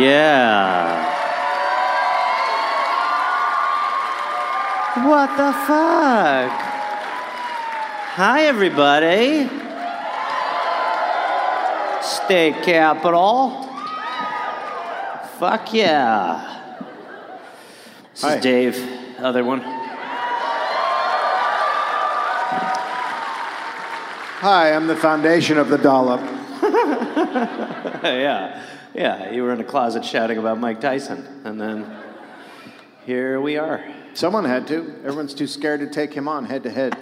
Yeah. What the fuck? Hi, everybody. State Capitol. Fuck yeah. This Hi. is Dave. Other one. Hi, I'm the foundation of the dollop. yeah. Yeah, you were in a closet shouting about Mike Tyson. And then here we are. Someone had to. Everyone's too scared to take him on head to head.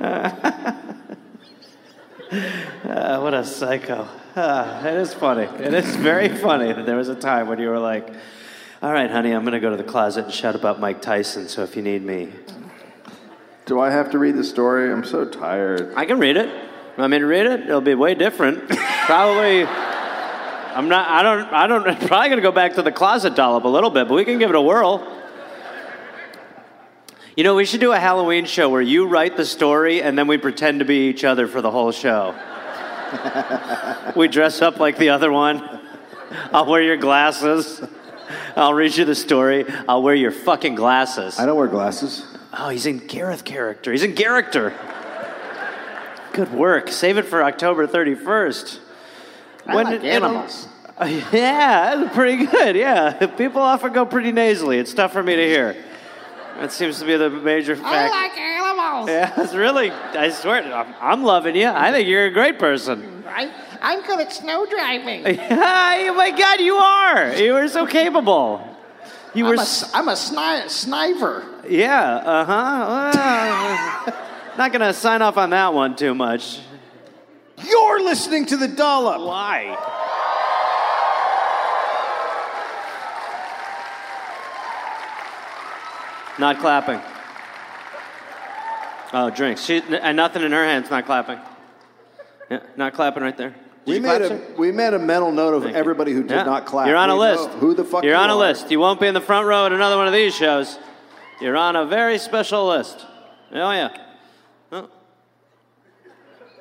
Uh, what a psycho. Uh, it is funny. It is very funny that there was a time when you were like, all right, honey, I'm going to go to the closet and shout about Mike Tyson, so if you need me. Do I have to read the story? I'm so tired. I can read it. Want me to read it? It'll be way different. Probably. I'm not. I don't. I don't. Probably gonna go back to the closet dollop a little bit, but we can give it a whirl. You know, we should do a Halloween show where you write the story and then we pretend to be each other for the whole show. we dress up like the other one. I'll wear your glasses. I'll read you the story. I'll wear your fucking glasses. I don't wear glasses. Oh, he's in Gareth character. He's in character. Good work. Save it for October 31st. I like it'll- animals. Uh, yeah, that's pretty good. Yeah, people often go pretty nasally. It's tough for me to hear. That seems to be the major fact. I like animals. yeah, it's really. I swear, I'm, I'm loving you. I think you're a great person. I, I'm good at snow driving. oh my God, you are. You are so capable. You were. I'm a, s- I'm a sni- sniper. Yeah. Uh huh. not gonna sign off on that one too much. You're listening to the dollop. Why? Not clapping. Oh, drinks. She and nothing in her hands. Not clapping. Yeah, not clapping right there. Did We you made clap, a sir? we made a mental note of Thank everybody who did Yeah. not clap. You're on a We list. Who the fuck? You're you on a are. list. You won't be in the front row at another one of these shows. You're on a very special list. Oh yeah.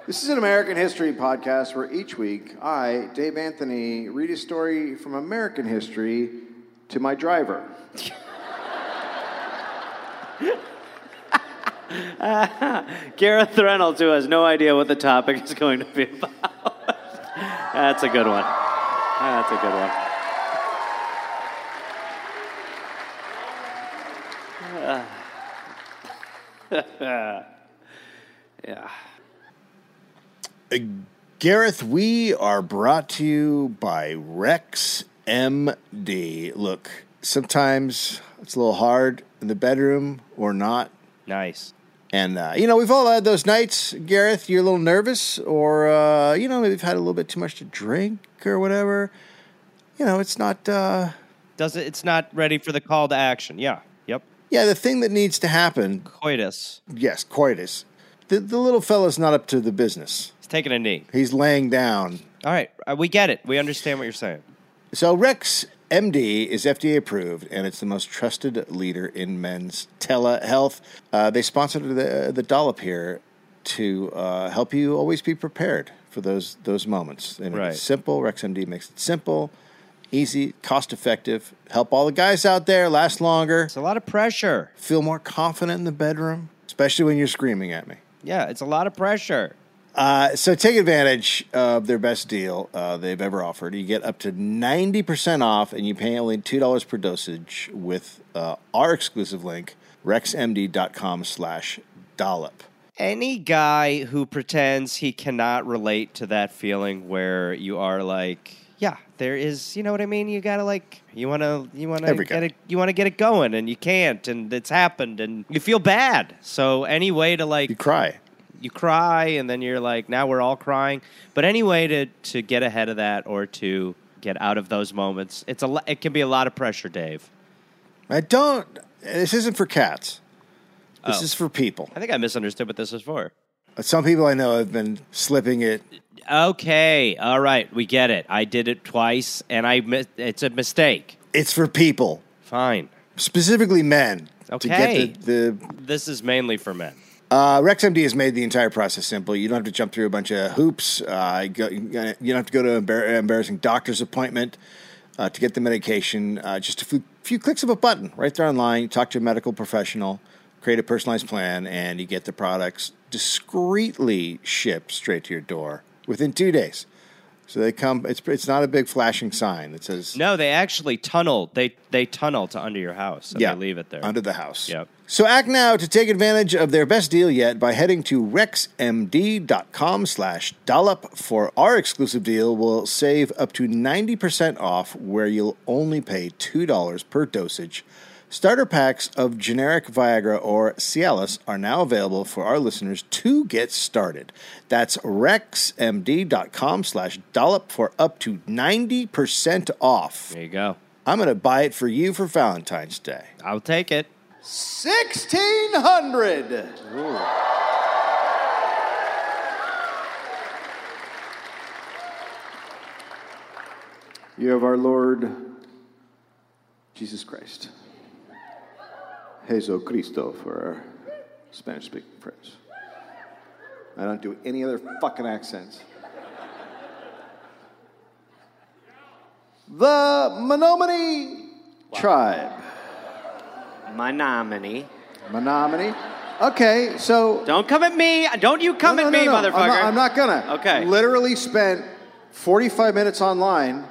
This is an American history podcast where each week I, Dave Anthony, read a story from American history to my driver. Gareth Reynolds, who has no idea what the topic is going to be about. That's a good one. That's a good one. yeah. Gareth, we are brought to you by Rex MD. Look, sometimes it's a little hard in the bedroom or not. Nice. And, uh, you know, we've all had those nights, Gareth, you're a little nervous or, uh, you know, maybe you've had a little bit too much to drink or whatever. You know, it's not, uh, Does it? It's not ready for the call to action. Yeah. Yep. yeah, the thing that needs to happen, Coitus. yes, coitus. The, the little fella's not up to the business. He's taking a knee. He's laying down All right. Uh, we get it. We understand what you're saying. So Rex MD is FDA approved, and it's the most trusted leader in men's telehealth. Uh, they sponsored the the dollop here to uh, help you always be prepared for those those moments. They make Right. it simple. Rex MD makes it simple, easy, cost effective. Help all the guys out there last longer. It's a lot of pressure. Feel more confident in the bedroom, especially when you're screaming at me. Yeah, it's a lot of pressure. Uh, so take advantage of their best deal uh, they've ever offered. You get up to 90% off and you pay only $2 per dosage with uh, our exclusive link, rexmd.com slash dollop. Any guy who pretends he cannot relate to that feeling where you are like, yeah, there is, you know what I mean? You gotta like, you wanna, you wanna Every get it, you wanna get it going, and you can't, and it's happened, and you feel bad. So any way to like, You cry. You cry and then you're like now we're all crying but any way to to get ahead of that or to get out of those moments it's a it can be a lot of pressure dave I don't, this isn't for cats. This Oh. is for people. i think i misunderstood what this is for Some people I know have been slipping it. okay all right we get it i did it twice and i mi- it's a mistake It's for people, fine specifically men. To Okay. get the, the this is mainly for men Uh, RexMD has made the entire process simple. You don't have to jump through a bunch of hoops. Uh, you, don't have to go to an embar- embarrassing doctor's appointment uh, to get the medication. Uh, just a few, few clicks of a button right there online. Talk to a medical professional, create a personalized plan, and you get the products discreetly shipped straight to your door within two days. So they come. It's it's not a big flashing sign that says No, they actually tunnel. They they tunnel to under your house and they leave it there. under the house. Yep. So act now to take advantage of their best deal yet by heading to rexmd.com slash dollop for our exclusive deal will save up to 90% off where you'll only pay $2 per dosage. Starter packs of generic Viagra or Cialis are now available for our listeners to get started. That's rexmd.com slash dollop for up to 90% off. there you go. I'm going to buy it for you for Valentine's Day. I'll take it. 1600. You have our Lord Jesus Christ. Jesu Cristo for our Spanish speaking friends. I don't do any other fucking accents. The Menominee tribe. My nominee. Menominee. Okay, so Don't come at me. Don't you come No, at no, me, no, no. motherfucker. I'm not, I'm not gonna. Okay. Literally spent 45 minutes online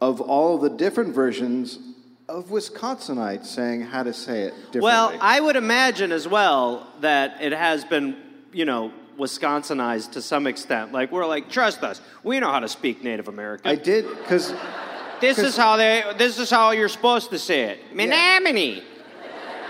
of all of the different versions of Wisconsinites saying how to say it differently. Well, I would imagine as well that it has been, you know, Wisconsinized to some extent. Like we're like, trust us, we know how to speak Native American. I did because this is how they. This is how you're supposed to say it. Menominee.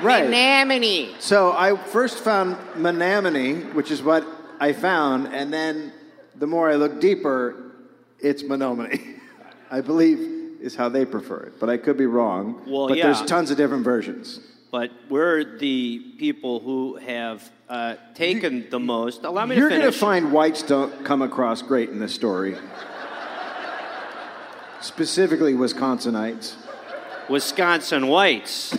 right. Menominee. So I first found Menominee, which is what I found, and then the more I look deeper, it's Menominee. I believe is how they prefer it, but I could be wrong. Well, but yeah. there's tons of different versions. But we're the people who have uh, taken the most. Allow me You're going to find whites don't come across great in this story. Specifically, Wisconsinites. Wisconsin whites.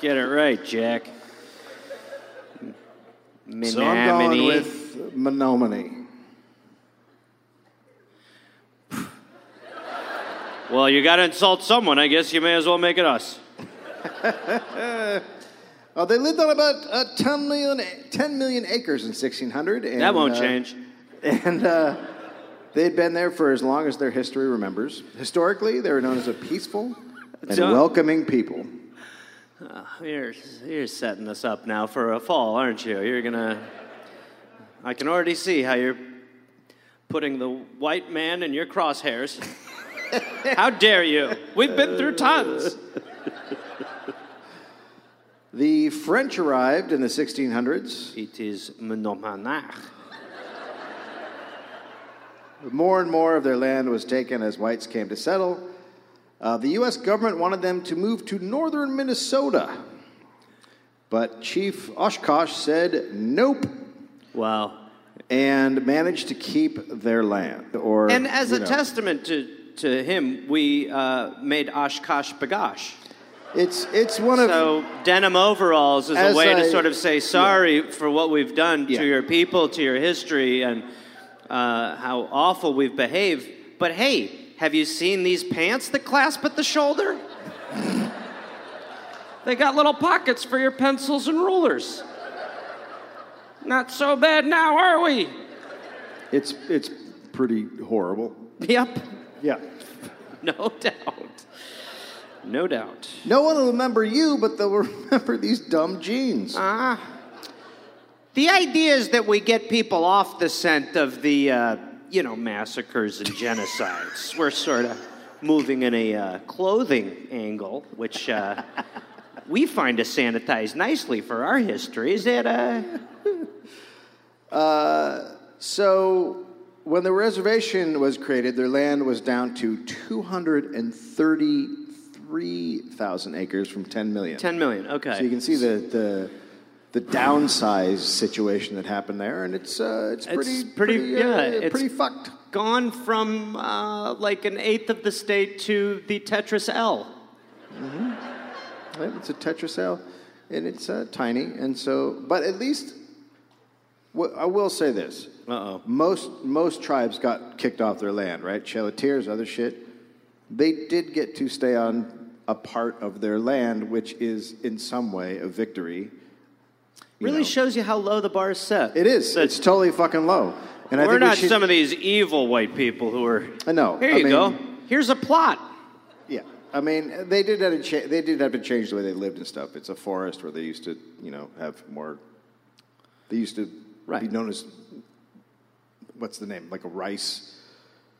Get it right, Jack. So I'm going with Menominee. Well, you got to insult someone. I guess you may as well make it us. Oh, they lived on about uh, 10, million, 10 million acres in 1600. And, That won't uh, change. And uh, they'd been there for as long as their history remembers. Historically, they were known as a peaceful and So- welcoming people. You're, you're setting us up now for a fall, aren't you? You're gonna. I can already see how you're putting the white man in your crosshairs. how dare you? We've been through tons. The French arrived in the 1600s. It is Menomanach. More and more of their land was taken as whites came to settle. Uh, the U.S. government wanted them to move to northern Minnesota. But Chief Oshkosh said nope Wow. and managed to keep their land. Or, And as a know, testament to, to him, we uh, made OshKosh B'gosh. It's, it's one of. So denim overalls is a way I- to sort of say sorry for what we've done Yeah. to your people, to your history, and uh, how awful we've behaved. But hey, have you seen these pants that clasp at the shoulder? they got little pockets for your pencils and rulers. Not so bad now, are we? it's, it's pretty horrible. Yep, Yeah. no doubt. No doubt. No one will remember you, but they'll remember these dumb jeans. Ah. The idea is that we get people off the scent of the, uh, you know, massacres and genocides. We're sort of moving in a uh, clothing angle, which uh, we find to sanitize nicely for our history. Is that, uh, So, when the reservation was created, their land was down to 233,000 acres from 10 million. 10 million? Okay. So you can see the, the, the downsize situation that happened there, and it's, uh, it's It's pretty, pretty- uh, yeah, it's- pretty fucked. Gone from uh, like an eighth of the state to the Tetris L. Right? It's a Tetris L, and it's uh, tiny. And so, but at least, wh- I will say this: Uh oh. most most tribes got kicked off their land, right? Cheloteers, other shit. They did get to stay on a part of their land, which is in some way a victory. Really know. shows you how low the bar is set. It is. That it's totally fucking low. And I we're think we not should- some of these evil white people who are. I know. Here I you mean- go. Here's a plot. Yeah, I mean, they did have to cha- they did have to change the way they lived and stuff. It's a forest where they used to, you know, have more. They used to Right. be known as what's the name? Like a rice.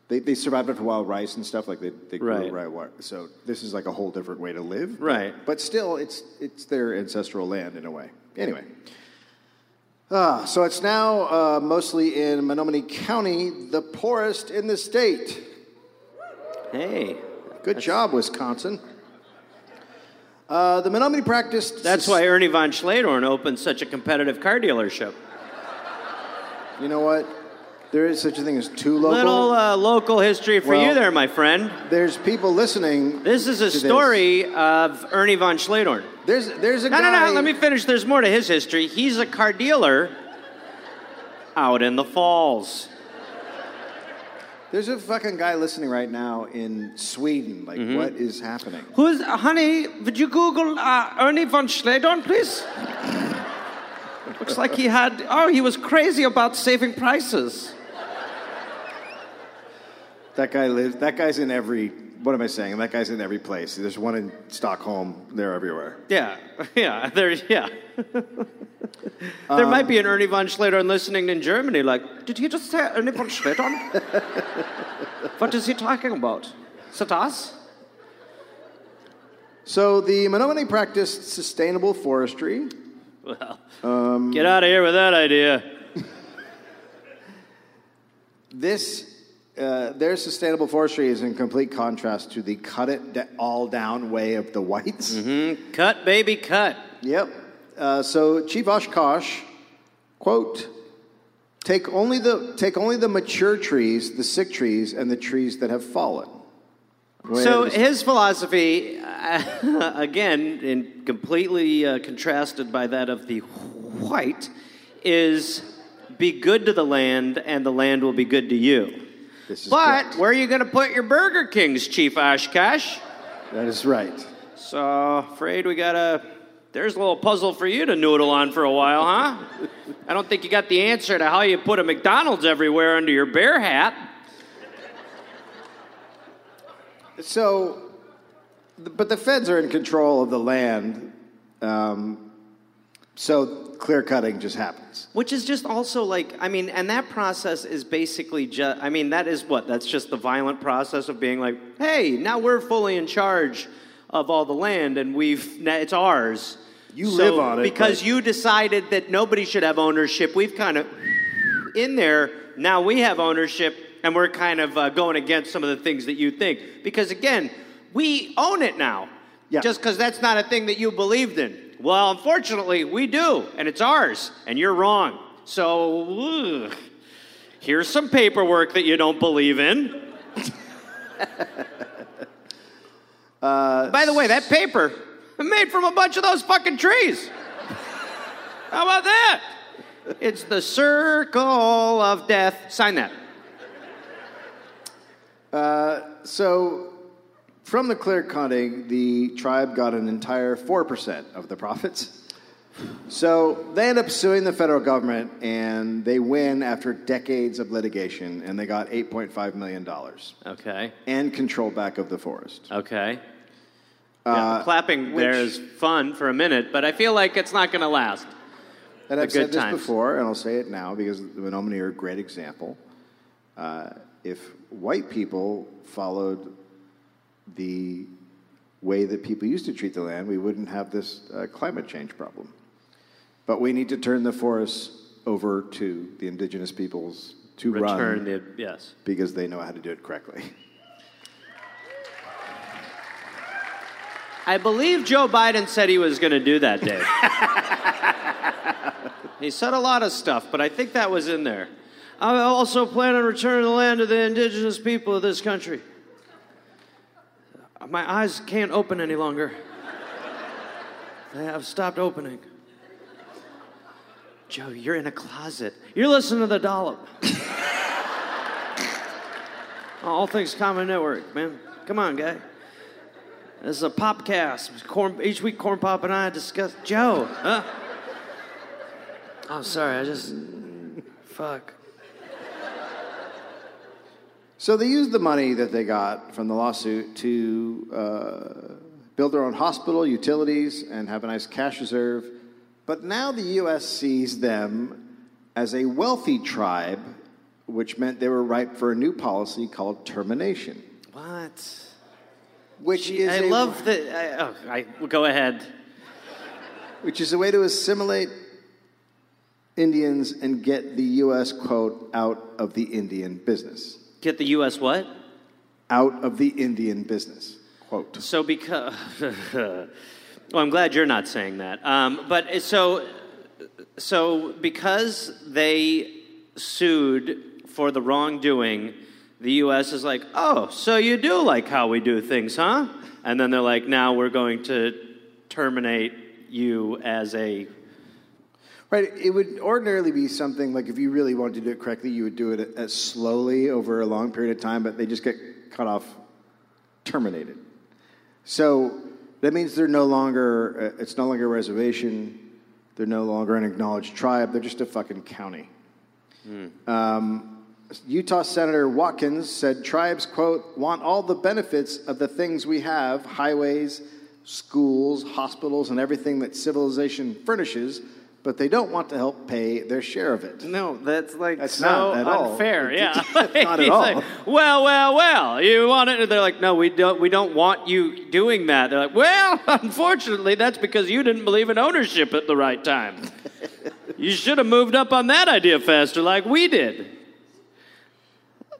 They, they survived after wild rice and stuff like they they grew Right. right. wi- So this is like a whole different way to live. Right. But still, it's it's their ancestral land in a way. Anyway. Ah, so it's now uh, mostly in Menominee County, the poorest in the state. Hey. Good job, Wisconsin. Uh, the Menominee practiced. That's why Ernie von Schledorn opened such a competitive car dealership. You know what? There is such a thing as too local. Little uh, local history for Well- you there, my friend. There's people listening. This is a to story of Ernie von Schledorn. There's there's a No, guy. no, no. Let me finish. There's more to his history. He's a car dealer out in the falls. There's a fucking guy listening right now in Sweden. Like, Mm-hmm. what is happening? Who's, honey, would you Google uh, Ernie von Schledorn, please? Looks like he had, oh, he was crazy about saving prices. That guy lives. That guy's in every. What am I saying? That guy's in every place. There's one in Stockholm. They're everywhere. Yeah, yeah, there, yeah. there might be an um, Ernie von Schledorn listening in Germany, like, did he just say Ernie von Schledorn? what is he talking about? Is it us? So the Menominee practiced sustainable forestry. Well, um, get out of here with that idea. This, uh, their sustainable forestry is in complete contrast to the cut it da- all down way of the whites. Cut, baby, cut. Yep. Uh, so Chief Oshkosh, quote, take only the take only the mature trees, the sick trees, and the trees that have fallen. So his philosophy, uh, again, in completely uh, contrasted by that of the white, is be good to the land, and the land will be good to you. But correct. where are you going to put your Burger Kings, Chief Oshkosh? that is right. So afraid we got a. There's a little puzzle for you to noodle on for a while, huh? I don't think you got the answer to how you put a McDonald's everywhere under your bear hat. So, but the feds are in control of the land, um, so clear cutting just happens. Which is just also like, I mean, and that process is basically just, I mean, that is what? That's just the violent process of being like, hey, now we're fully in charge of all the land and we've, it's ours. You So live on it, Because you decided that nobody should have ownership. We've kind of in there, now we have ownership and we're kind of uh, going against some of the things that you think. Because again, we own it now. Yeah. Just because that's not a thing that you believed in. Well, unfortunately, we do, and it's ours, and you're wrong. So, ugh, here's some paperwork that you don't believe in. Uh, By the way, that paper made from a bunch of those fucking trees. How about that? It's the circle of death. Sign that. Uh, so, from the clear cutting, the tribe got an entire 4% of the profits. So, they end up suing the federal government, and they win after decades of litigation, and they got $8.5 million Okay. and control back of the forest. Okay. Yeah, clapping there which- is fun for a minute, but I feel like it's not going to last. And The I've said this times. before, and I'll say it now because the Menominee are a great example. Uh, if white people followed the way that people used to treat the land, we wouldn't have this uh, climate change problem. But we need to turn the forests over to the indigenous peoples to Return run the yes. because they know how to do it correctly. I believe Joe Biden said he was going to do that, Dave. he said a lot of stuff, but I think that was in there. I also plan on returning the land to the indigenous people of this country. My eyes can't open any longer. They have stopped opening. Joe, you're in a closet. You're listening to the dollop. All Things Comedy Network, man. Come on, guy. This is a popcast. Corn, each week, Corn Pop and I discuss. Joe, huh? I'm sorry, I just. Fuck. So they used the money that they got from the lawsuit to uh, build their own hospital, utilities, and have a nice cash reserve. But now the U.S. sees them as a wealthy tribe, which meant they were ripe for a new policy called termination, What? which is I a, love the. I, oh, I, go ahead. which is a way to assimilate Indians and get the U.S. quote out of the Indian business. Get the U.S. what? Out of the Indian business. Quote. So because, well, I'm glad you're not saying that. Um, but so, so because they sued for the wrongdoing, the U.S. is like, oh, so you do like how we do things, huh? And then they're like, now we're going to terminate you as a. Right. It would ordinarily be something like if you really wanted to do it correctly, you would do it as slowly over a long period of time, but they just get cut off, terminated. So that means they're no longer, uh, it's no longer a reservation. They're no longer an acknowledged tribe. They're just a fucking county. Um, Utah Senator Watkins said tribes, quote, want all the benefits of the things we have highways, schools, hospitals, and everything that civilization furnishes, but they don't want to help pay their share of it. No, that's like That's so not at all. unfair. Yeah, Not at all. like, well, well, well. You want it? They're like, no, we don't. We don't want you doing that. They're like, well, unfortunately, that's because you didn't believe in ownership at the right time. you should have moved up on that idea faster, like we did.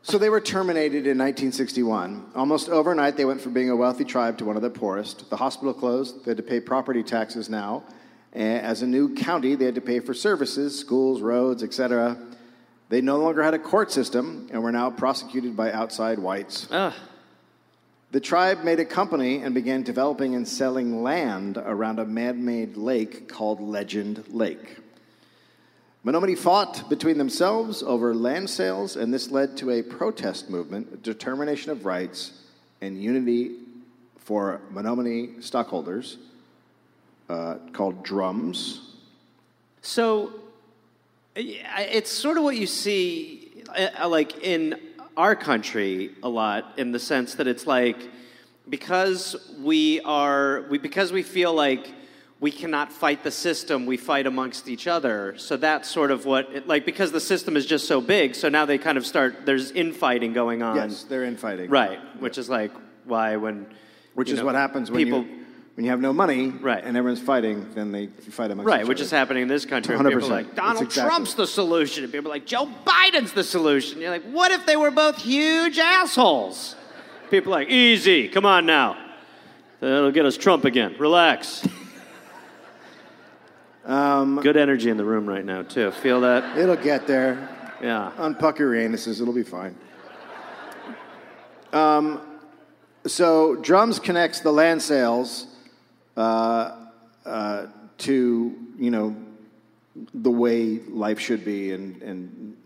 So they were terminated in 1961. Almost overnight, they went from being a wealthy tribe to one of the poorest. The hospital closed. They had to pay property taxes now. And as a new county, they had to pay for services, schools, roads, etc. They no longer had a court system and were now prosecuted by outside whites. Ugh. The tribe made a company and began developing and selling land around a man made lake called Legend Lake. Menominee fought between themselves over land sales, and this led to a protest movement, a determination of rights, and unity for Menominee stockholders uh, called Drums. So it's sort of what you see, uh, like in our country, a lot, in the sense that it's like because we are, we because we feel like we cannot fight the system, we fight amongst each other. So that's sort of what, it, like, because the system is just so big, so now they kind of start. There's infighting going on. Yes, they're infighting. Right, which is like why when, Which is know, what happens when people. you when you have no money Right. and everyone's fighting, then they you fight amongst Right, each which is happening in this country. and People are 100%. like, Donald exactly- Trump's the solution. And people are like, Joe Biden's the solution. You're like, what if they were both huge assholes? People are like, easy, come on now. That'll get us Trump again. Relax. Um, Good energy in the room right now, too. Feel that? It'll get there. Yeah. Unpuck your anuses, it'll be fine. Um, so drums connects the land sales uh, uh, to you know the way life should be and and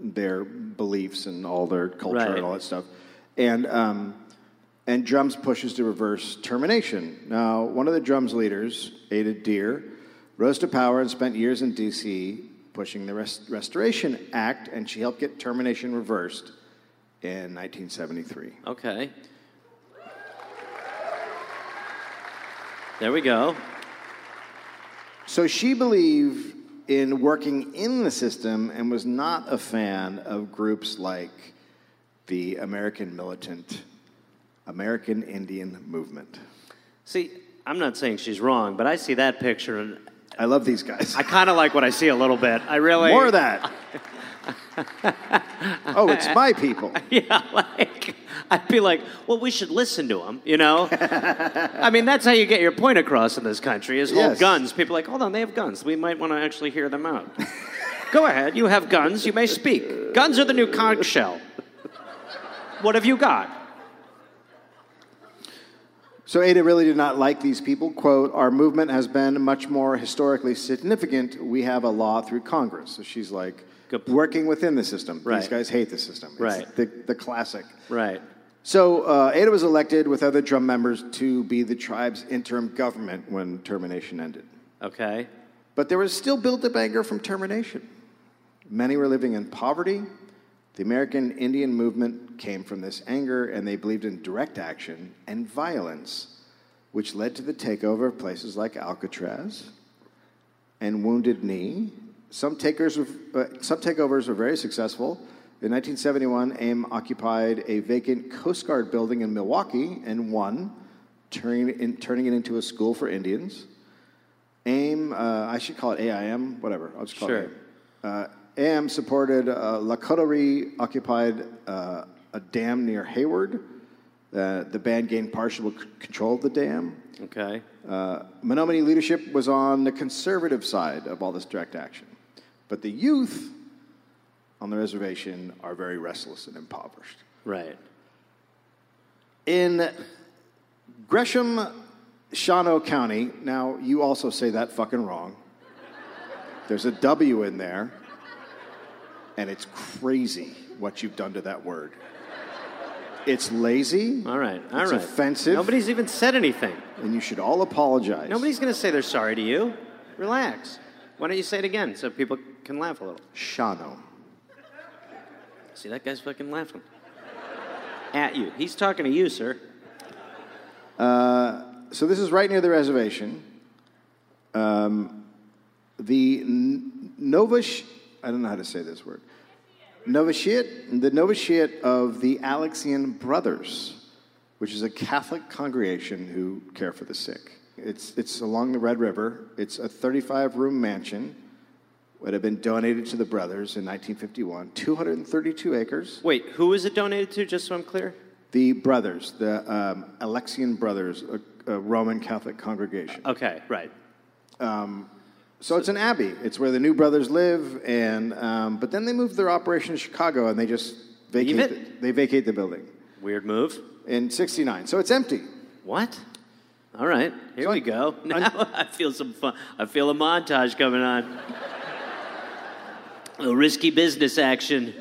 their beliefs and all their culture Right. and all that stuff, and um, and drums pushes to reverse termination. Now, one of the drums leaders, Ada Deer, rose to power and spent years in D.C. pushing the Rest- Restoration Act, and she helped get termination reversed in 1973. Okay. There we go. So she believed in working in the system and was not a fan of groups like the American Militant American Indian Movement. See, I'm not saying she's wrong, but I see that picture and I love these guys. I kind of like what I see a little bit. I really. More of that. oh, it's my people. Yeah, like I'd be like, well, we should listen to them, you know. I mean, that's how you get your point across in this country is hold Yes. guns. People are like, hold on, they have guns. We might want to actually hear them out. Go ahead, you have guns. You may speak. Guns are the new conch shell. What have you got? So Ada really did not like these people. Quote, our movement has been much more historically significant. We have a law through Congress. So she's like working within the system. Right. These guys hate the system. It's Right. The, the classic. Right. So uh, Ada was elected with other drum members to be the tribe's interim government when termination ended. Okay. But there was still built up anger from termination. Many were living in poverty. The American Indian movement came from this anger, and they believed in direct action and violence, which led to the takeover of places like Alcatraz and Wounded Knee. Some, takers were, uh, some takeovers were very successful. In 1971, AIM occupied a vacant Coast Guard building in Milwaukee and won, turning it, in, turning it into a school for Indians. AIM, uh, I should call it AIM, whatever. I'll just call Sure. it AIM. Uh, AIM supported uh, Lac Courte Oreilles occupied uh, a dam near Hayward. Uh, the band gained partial control of the dam. Okay. Uh, Menominee leadership was on the conservative side of all this direct action. But the youth on the reservation are very restless and impoverished. Right. In Gresham, Shawano County, now you also say that fucking wrong. There's a W in there, and it's crazy what you've done to that word. It's lazy. All right. All it's right. offensive. Nobody's even said anything. and you should all apologize. Nobody's going to say they're sorry to you. Relax. Why don't you say it again so people can laugh a little? Shawano. See, that guy's fucking laughing. At you. He's talking to you, sir. So this is right near the reservation. Um, the Novish, I don't know how to say this word. Novitiate, the novitiate of the Alexian Brothers, which is a Catholic congregation who care for the sick. It's, it's along the Red River. It's a 35 room mansion that have been donated to the brothers in 1951, 232 acres. Wait, who was it donated to, just so I'm clear? The brothers, the um, Alexian Brothers, a, a Roman Catholic congregation. Okay, right. So it's an abbey. It's where the new brothers live, and um, but then they moved their operation to Chicago, and they just vacate. The, they vacate the building Weird move. in '69. So it's empty. What? All right, here So we go. Now I feel some fun. I feel a montage coming on. A risky business action.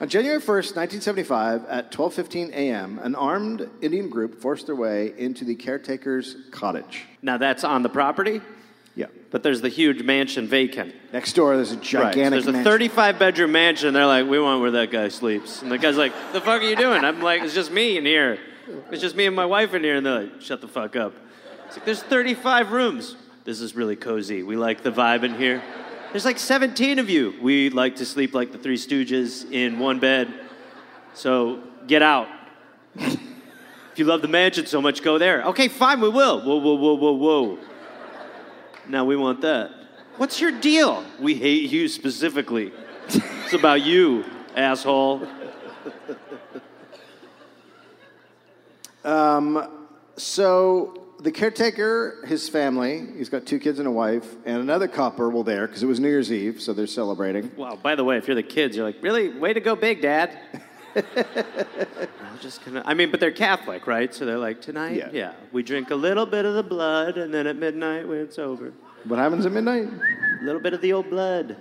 On January 1st, 1975, at 12:15 a.m., an armed Indian group forced their way into the caretaker's cottage. Now that's on the property, Yeah. but there's the huge mansion vacant. Next door, there's a Right. So gigantic. there's a mansion. 35 bedroom mansion. They're like, we want where that guy sleeps. And the guy's like, the fuck are you doing? I'm like, it's just me in here. It's just me and my wife in here. And they're like, shut the fuck up. It's like, there's 35 rooms. This is really cozy. We like the vibe in here. There's like 17 of you. We like to sleep like the Three Stooges in one bed. So get out. if you love the mansion so much, go there. Okay, fine, we will. Whoa, whoa, whoa, whoa, whoa. Now we want that. What's your deal? We hate you specifically. it's about you, asshole. Um, So the caretaker, his family, he's got two kids and a wife, and another couple were there because it was New Year's Eve, so they're celebrating. Wow, by the way, if you're the kids, you're like, really? Way to go big, Dad. I'm just gonna, I mean, but they're Catholic, right? So they're like, tonight, Yeah. yeah, we drink a little bit of the blood, and then at midnight, when it's over, What happens at midnight? a little bit of the old blood.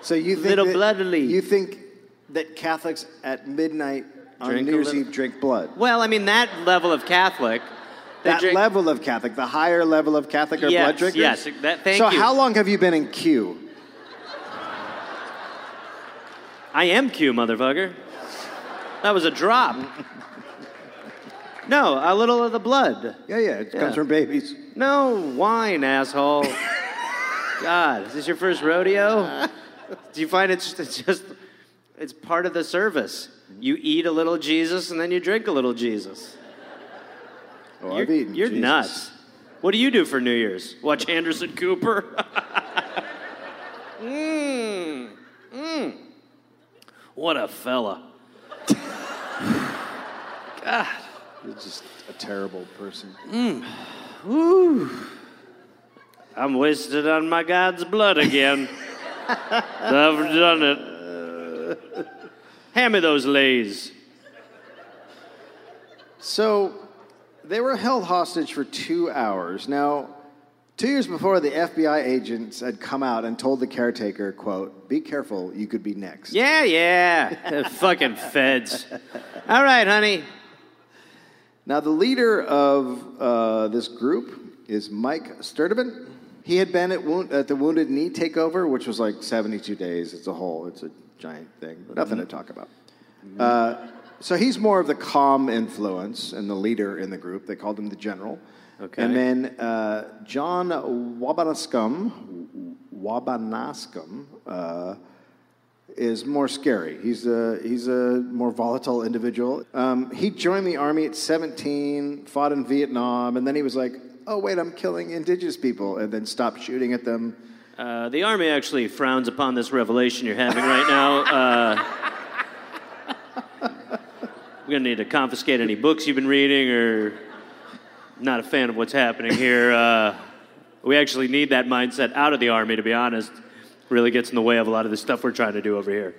So you think Little that, bloodily. You think that Catholics at midnight on Drink New Year's little- Eve drink blood? Well, I mean, that level of Catholic. That drink- level of Catholic, the higher level of Catholic or Yes, blood drinkers. yes, that- thank so you. how long have you been in Q? I am Q, motherfucker. That was a drop. No, a little of the blood. Yeah, yeah, it Yeah. comes from babies. No wine, asshole. God, is this your first rodeo? Do you find it's just it's part of the service? You eat a little Jesus and then you drink a little Jesus. Oh, You're, I've eaten you're Jesus. nuts. What do you do for New Year's? Watch Anderson Cooper? Mmm. Mmm. What a fella. God. You're just a terrible person. Hmm. I'm wasted on my God's blood again. I've done it. Hand me those lays. So they were held hostage for two hours. Now, two years before, the FBI agents had come out and told the caretaker, "quote Be careful, you could be next." Yeah, yeah. The fucking feds. All right, honey. Now, the leader of uh, this group is Mike Sturdivant. He had been at, wound, at the Wounded Knee takeover, which was like 72 days. It's a whole, it's a giant thing. Nothing to talk about. Uh, so he's more of the calm influence and the leader in the group. They called him the general. Okay. And then uh, John Waubanascum, Waubanascum uh, is more scary. He's a, he's a more volatile individual. Um, he joined the army at 17, fought in Vietnam, and then he was like, oh, wait, I'm killing indigenous people, and then stopped shooting at them. Uh, the Army actually frowns upon this revelation you're having right now. We're going to need to confiscate any books you've been reading, or not a fan of what's happening here. Uh, we actually need that mindset out of the Army, to be honest. Really gets in the way of a lot of the stuff we're trying to do over here.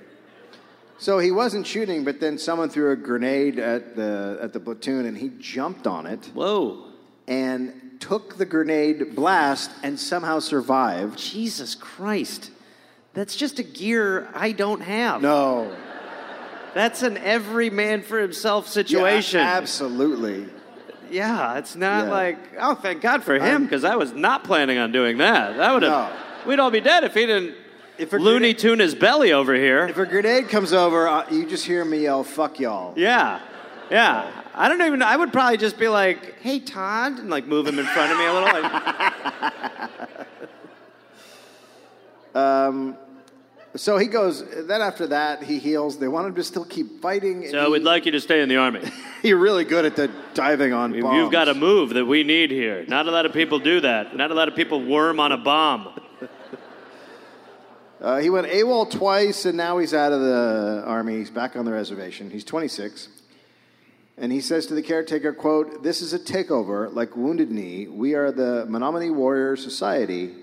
So he wasn't shooting, but then someone threw a grenade at the, at the platoon, and he jumped on it Whoa. and took the grenade blast and somehow survived. Jesus Christ. That's just a gear I don't have. No. That's an every man for himself Yeah, situation. absolutely. Yeah, it's not Yeah. like, oh, thank God for him, because I was not planning on doing that. That would have, No. we'd all be dead if he didn't If a Looney grenade- Tune his belly over here. If a grenade comes over, uh, you just hear me yell, fuck y'all. Yeah, yeah. I don't even, I would probably just be like, hey, Todd, and like move him in front of me a little. Like, So he goes, then after that, he heals. They want him to still keep fighting. and so he- we'd like you to stay in the Army. You're really good at the diving on bombs. You've got a move that we need here. Not a lot of people do that. Not a lot of people worm on a bomb. Uh, he went AWOL twice, and now he's out of the army. He's back on the reservation. He's 26. And he says to the caretaker, quote, This is a takeover, like Wounded Knee. We are the Menominee Warrior Society.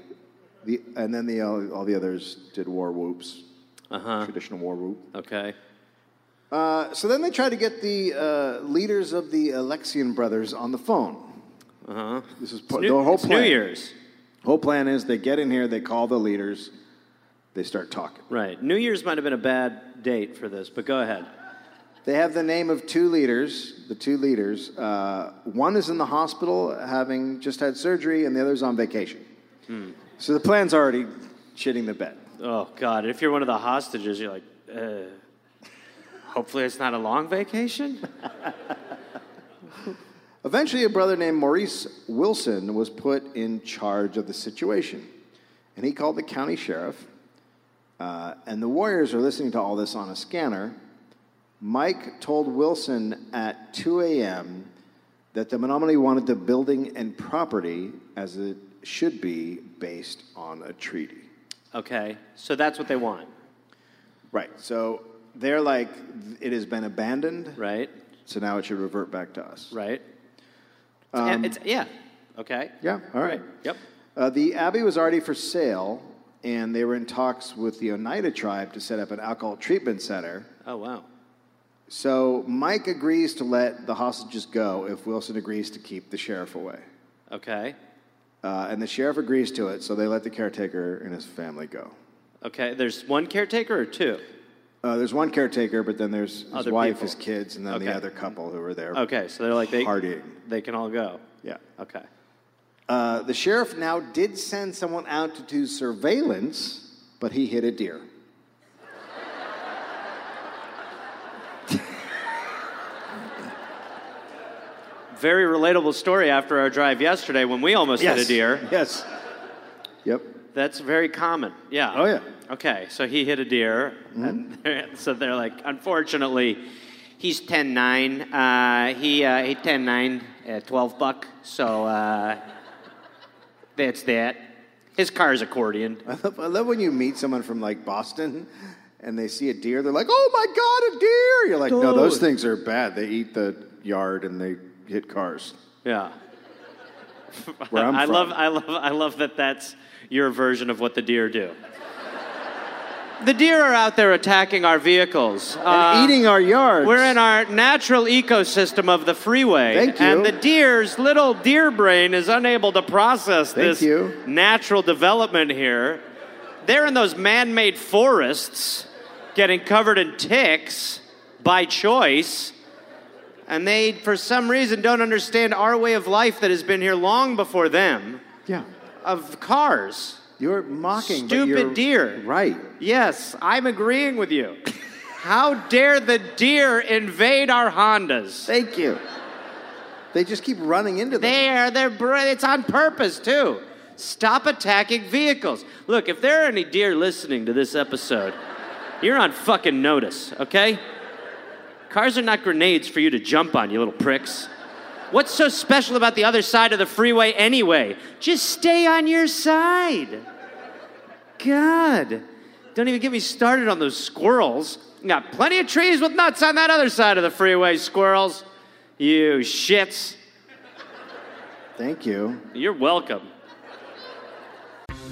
The, and then the, all, all the others did war whoops, Uh-huh. traditional war whoop. Okay. Uh, so then they try to get the uh, leaders of the Alexian brothers on the phone. Uh-huh. This is part, New, the whole it's plan. New Year's. Whole plan is they get in here, they call the leaders, they start talking. Right. New Year's might have been a bad date for this, but go ahead. They have the name of two leaders, the two leaders. Uh, one is in the hospital having just had surgery, and the other's on vacation. Hmm. So the plan's already shitting the bed. Oh God! If you're one of the hostages, you're like, uh, hopefully it's not a long vacation. Eventually, a brother named Maurice Wilson was put in charge of the situation, and he called the county sheriff. Uh, and the Warriors are listening to all this on a scanner. Mike told Wilson at 2 a.m. that the Menominee wanted the building and property as it should be based on a treaty. Okay, so that's what they want, Right. So they're like, it has been abandoned, right? so now it should revert back to us. Right. Um, it's, yeah. Okay. Yeah, all right. Yep. Uh, the abbey was already for sale, and they were in talks with the Oneida tribe to set up an alcohol treatment center. Oh wow. So Mike agrees to let the hostages go if Wilson agrees to keep the sheriff away. Okay. Uh, and the sheriff agrees to it, so they let the caretaker and his family go. Okay. There's one caretaker or two. Uh, there's one caretaker, but then there's his Other wife, people. his kids, and then Okay. the other couple who were there. Okay, so they're like they Partying. they can all go. Yeah. Okay. Uh, the sheriff now did send someone out to do surveillance, but he hit a deer. Very relatable story after our drive yesterday when we almost hit a deer. Yes. Yep. That's very common. Yeah. Oh, yeah. Mm-hmm. Okay, so he hit a deer, and they're, so they're like, unfortunately, he's 10-9. Uh, he uh, he 10-9 at 12 buck. So uh, that's that. His car's accordion. I love, I love when you meet someone from like Boston and they see a deer. They're like, "Oh my god, a deer!" You're like, "No, those things are bad. They eat the yard and they hit cars." Yeah. Where I'm I from. love I love I love that that's your version of what the deer do. The deer are out there attacking our vehicles. and uh, eating our yards. We're in our natural ecosystem of the freeway. Thank you. And the deer's little deer brain is unable to process Thank this you. natural development here. They're in those man made forests getting covered in ticks by choice. And they, for some reason, don't understand our way of life that has been here long before them Yeah. of cars. You're mocking. Stupid you're deer. Right. Yes, I'm agreeing with you. How dare the deer invade our Hondas? Thank you. They just keep running into them. There, they're br- it's on purpose too. Stop attacking vehicles. Look, if there are any deer listening to this episode, you're on fucking notice, okay? Cars are not grenades for you to jump on, you little pricks. What's so special about the other side of the freeway anyway? Just stay on your side. God. Don't even get me started on those squirrels. Got plenty of trees with nuts on that other side of the freeway, squirrels. You shits. Thank you. You're welcome.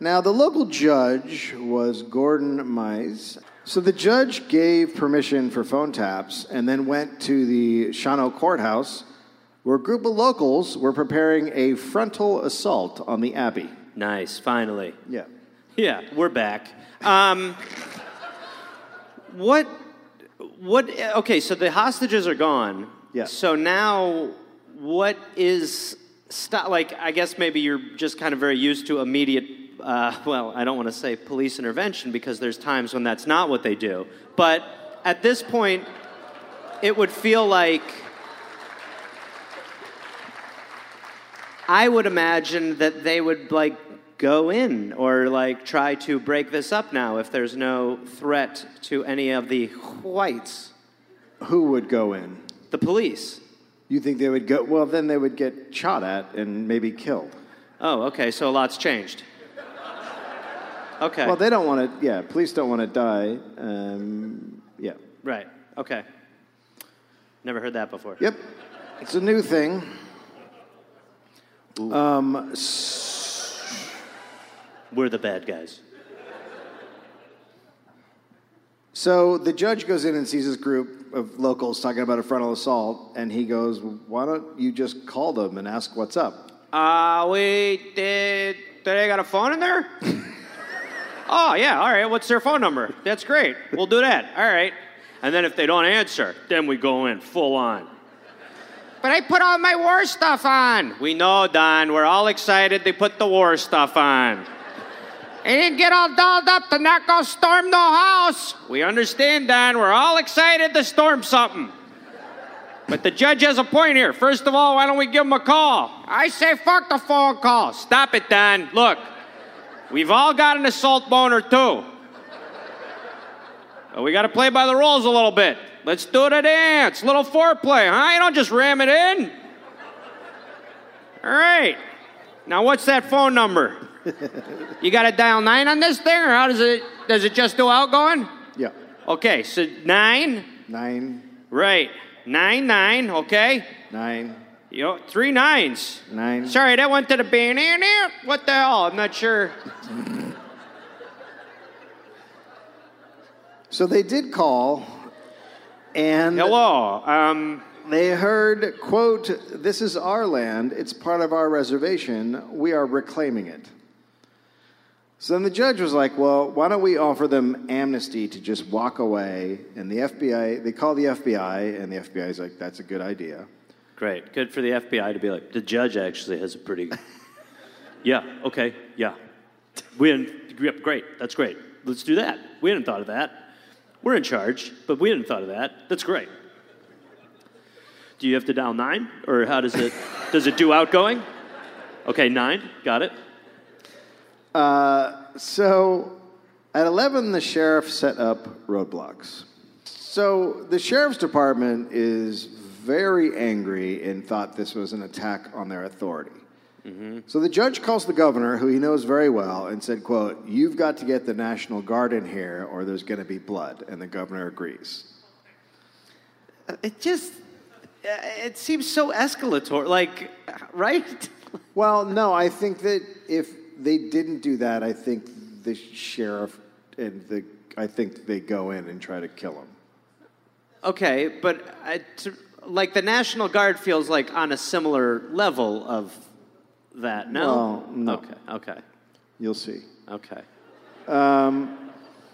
Now, the local judge was Gordon Myse. So the judge gave permission for phone taps and then went to the Shawano courthouse where a group of locals were preparing a frontal assault on the Abbey. Nice, finally. Yeah. Yeah, we're back. Um, what? What? Okay, so the hostages are gone. Yeah. So now, what is stop? Like, I guess maybe you're just kind of very used to immediate. Uh, well, I don't want to say police intervention because there's times when that's not what they do. But at this point, it would feel like. I would imagine that they would like go in or like try to break this up now if there's no threat to any of the whites. Who would go in? The police. You think they would go? Well, then they would get shot at and maybe killed. Oh, okay, so a lot's changed. Okay. Well, they don't want to. Yeah, police don't want to die. Um, yeah. right. Okay. Never heard that before. Yep. It's a new thing. Um, s- We're the bad guys. so the judge goes in and sees this group of locals talking about a frontal assault, and he goes, "Why don't you just call them and ask what's up?" Uh, we did. Did they got a phone in there? oh, yeah, all right. What's their phone number? That's great. We'll do that. All right. And then if they don't answer, then we go in full on. But I put all my war stuff on. We know, Don. We're all excited they put the war stuff on. I didn't get all dolled up to not go storm no house. We understand, Don. We're all excited to storm something. But the judge has a point here. First of all, why don't we give him a call? I say fuck the phone calls. Stop it, Don. Look, We've all got an assault boner too. But we got to play by the rules a little bit. Let's do the dance. Little foreplay, huh? You don't just ram it in. All right. Now, what's that phone number? You got to dial nine on this thing, or how does it? Does it just do outgoing? Yeah. Okay, so nine, Nine, right? Nine nine. Okay. nine, Know, three nines. nine. Sorry, that went to the band. What the hell? I'm not sure. So they did call, and Hello. Um, they heard, quote, This is our land. It's part of our reservation. We are reclaiming it. So then the judge was like, Well, why don't we offer them amnesty to just walk away? And the FBI, they call the FBI, and the FBI is like, That's a good idea. Great. Good for the FBI to be like, the judge actually has a pretty. yeah, okay, yeah. We didn't, yep, great, that's great. Let's do that. We hadn't thought of that. We're in charge, but we hadn't thought of that. That's great. Do you have to dial nine? Or how does it, does it do outgoing? Okay, nine, got it. Uh, so at 11, the sheriff set up roadblocks. So the sheriff's department is very angry and thought this was an attack on their authority. Mm-hmm. So the judge calls the governor, who he knows very well, and said, quote, you've got to get the National Guard in here or there's going to be blood. And the governor agrees. Uh, it just, uh, it seems so escalatory. Like, right? Well, no, I think that if they didn't do that, I think the sheriff and the, I think they go in and try to kill him. Okay, but uh, I, t- like the National Guard feels like on a similar level of that. No. Well, no. Okay. Okay. You'll see. Okay.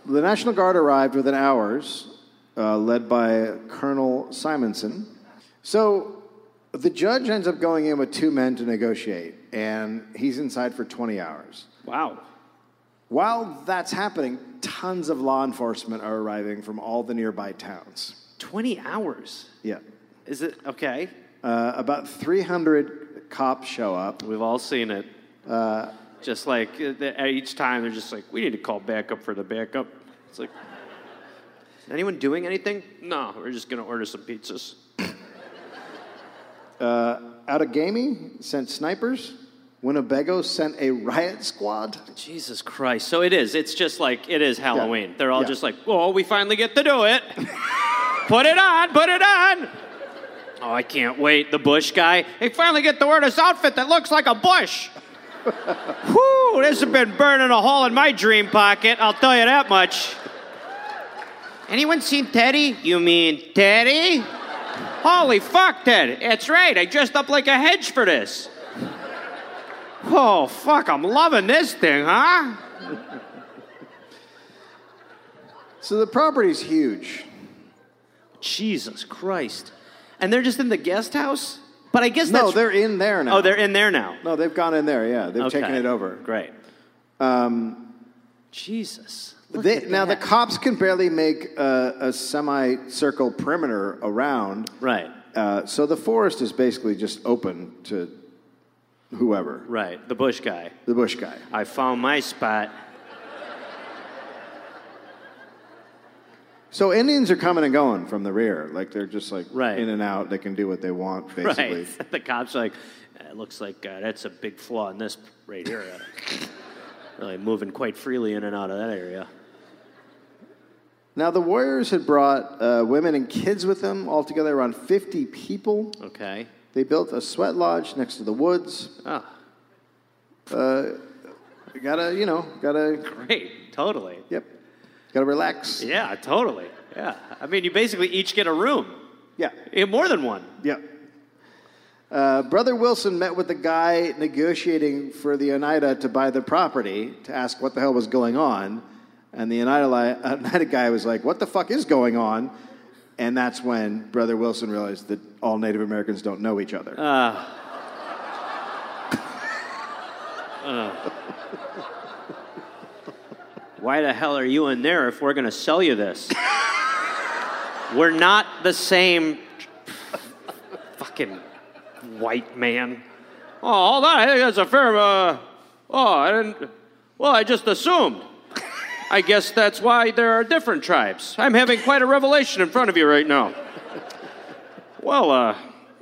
The National Guard arrived within hours, uh, led by Colonel Simonson. So the judge ends up going in with two men to negotiate, and he's inside for 20 hours. Wow. While that's happening, tons of law enforcement are arriving from all the nearby towns. Twenty hours. Yeah. Is it okay? Uh, about 300 cops show up. We've all seen it. just like uh, each time, they're just like, we need to call backup for the backup. It's like, is anyone doing anything? No, we're just gonna order some pizzas. Outagamie, sent snipers. Winnebago sent a riot squad. Jesus Christ! So it is. It's just like it is Halloween. They're all Yeah. just like, oh, we finally get to do it. put it on, put it on. Oh, I can't wait. The Bush guy. He finally get to wear this outfit that looks like a bush. Whew, this has been burning a hole in my dream pocket. I'll tell you that much. Anyone seen Teddy? You mean Teddy? Holy fuck, Ted. It's right. I dressed up like a hedge for this. Oh, fuck, I'm loving this thing, huh? So the property's huge. Jesus Christ. And they're just in the guest house? But I guess No, that's. they're in there now. Oh, they're in there now. No, they've gone in there. Yeah, they've Okay. taken it over. Great. Um, Jesus. They, now the cops can barely make a, a semicircle perimeter around. Right, Uh, so the forest is basically just open to whoever, right. The Bush guy. the bush guy. I found my spot. So Indians are coming and going from the rear, like they're just like Right. in and out. They can do what they want, basically. Right. The cops are like, "Uh, it looks like uh, that's a big flaw in this right here. Uh, really moving quite freely in and out of that area. Now the warriors had brought uh, women and kids with them, altogether around 50 people. Okay. They built a sweat lodge next to the woods. Oh, Gotta, you know, gotta, great. Totally. yep, gotta relax. Yeah, totally. Yeah. I mean, you basically each get a room. Yeah, more than one. yeah. Uh, Brother Wilson met with the guy negotiating for the Oneida to buy the property to ask what the hell was going on. And the Oneida, Oneida guy was like, What the fuck is going on? And that's when Brother Wilson realized that all Native Americans don't know each other. Why the hell are you in there if we're going to sell you this? we're not the same fucking white man. Oh, hold on. I think that's a fair. Uh, oh, I didn't. Well, I just assumed. I guess that's why there are different tribes. I'm having quite a revelation in front of you right now. Well, uh,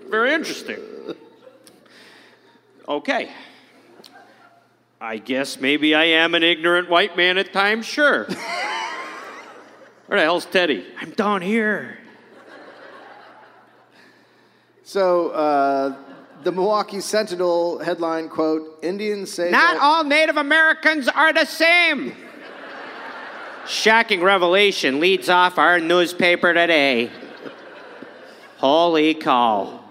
very interesting. Okay. I guess maybe I am an ignorant white man at times, sure. Where the hell's Teddy? I'm down here. So uh, the Milwaukee Sentinel headline quote: Indians say Not they'll- all Native Americans are the same. Shocking revelation leads off our newspaper today. Holy cow.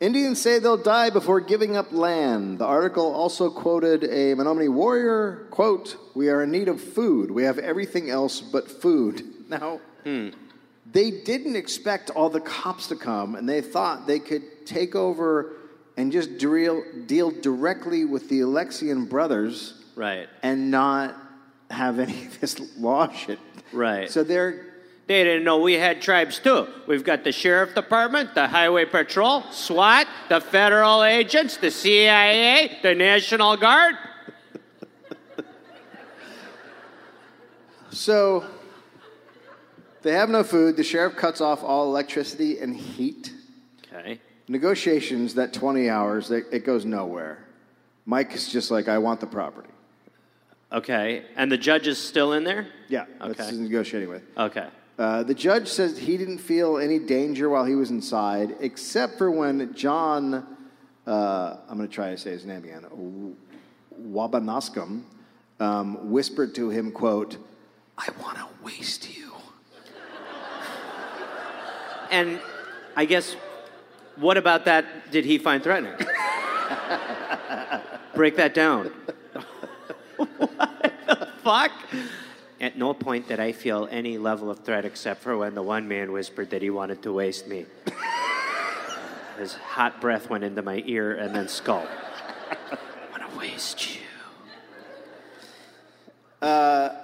Indians say they'll die before giving up land. The article also quoted a Menominee warrior, quote, We are in need of food. We have everything else but food. Now, hmm. they didn't expect all the cops to come, and they thought they could take over and just deal, deal directly with the Alexian brothers Right. and not have any of this law shit. Right. So they're They didn't know we had tribes too. We've got the sheriff department, the highway patrol, SWAT, the federal agents, the CIA, the National Guard. So they have no food. The sheriff cuts off all electricity and heat. Okay. Negotiations, that 20 hours, it, it goes nowhere. Mike is just like, I want the property. Okay. And the judge is still in there? Yeah, that's Okay. what he's negotiating with. Okay. Uh, the judge says he didn't feel any danger while he was inside, except for when John, uh, I'm going to try to say his name again, W- Waubanascum, um, whispered to him, quote, I want to waste you. And I guess, what about that did he find threatening? Break that down. what the fuck? At no point did I feel any level of threat except for when the one man whispered that he wanted to waste me. His hot breath went into my ear and then skull. I want to waste you. Uh,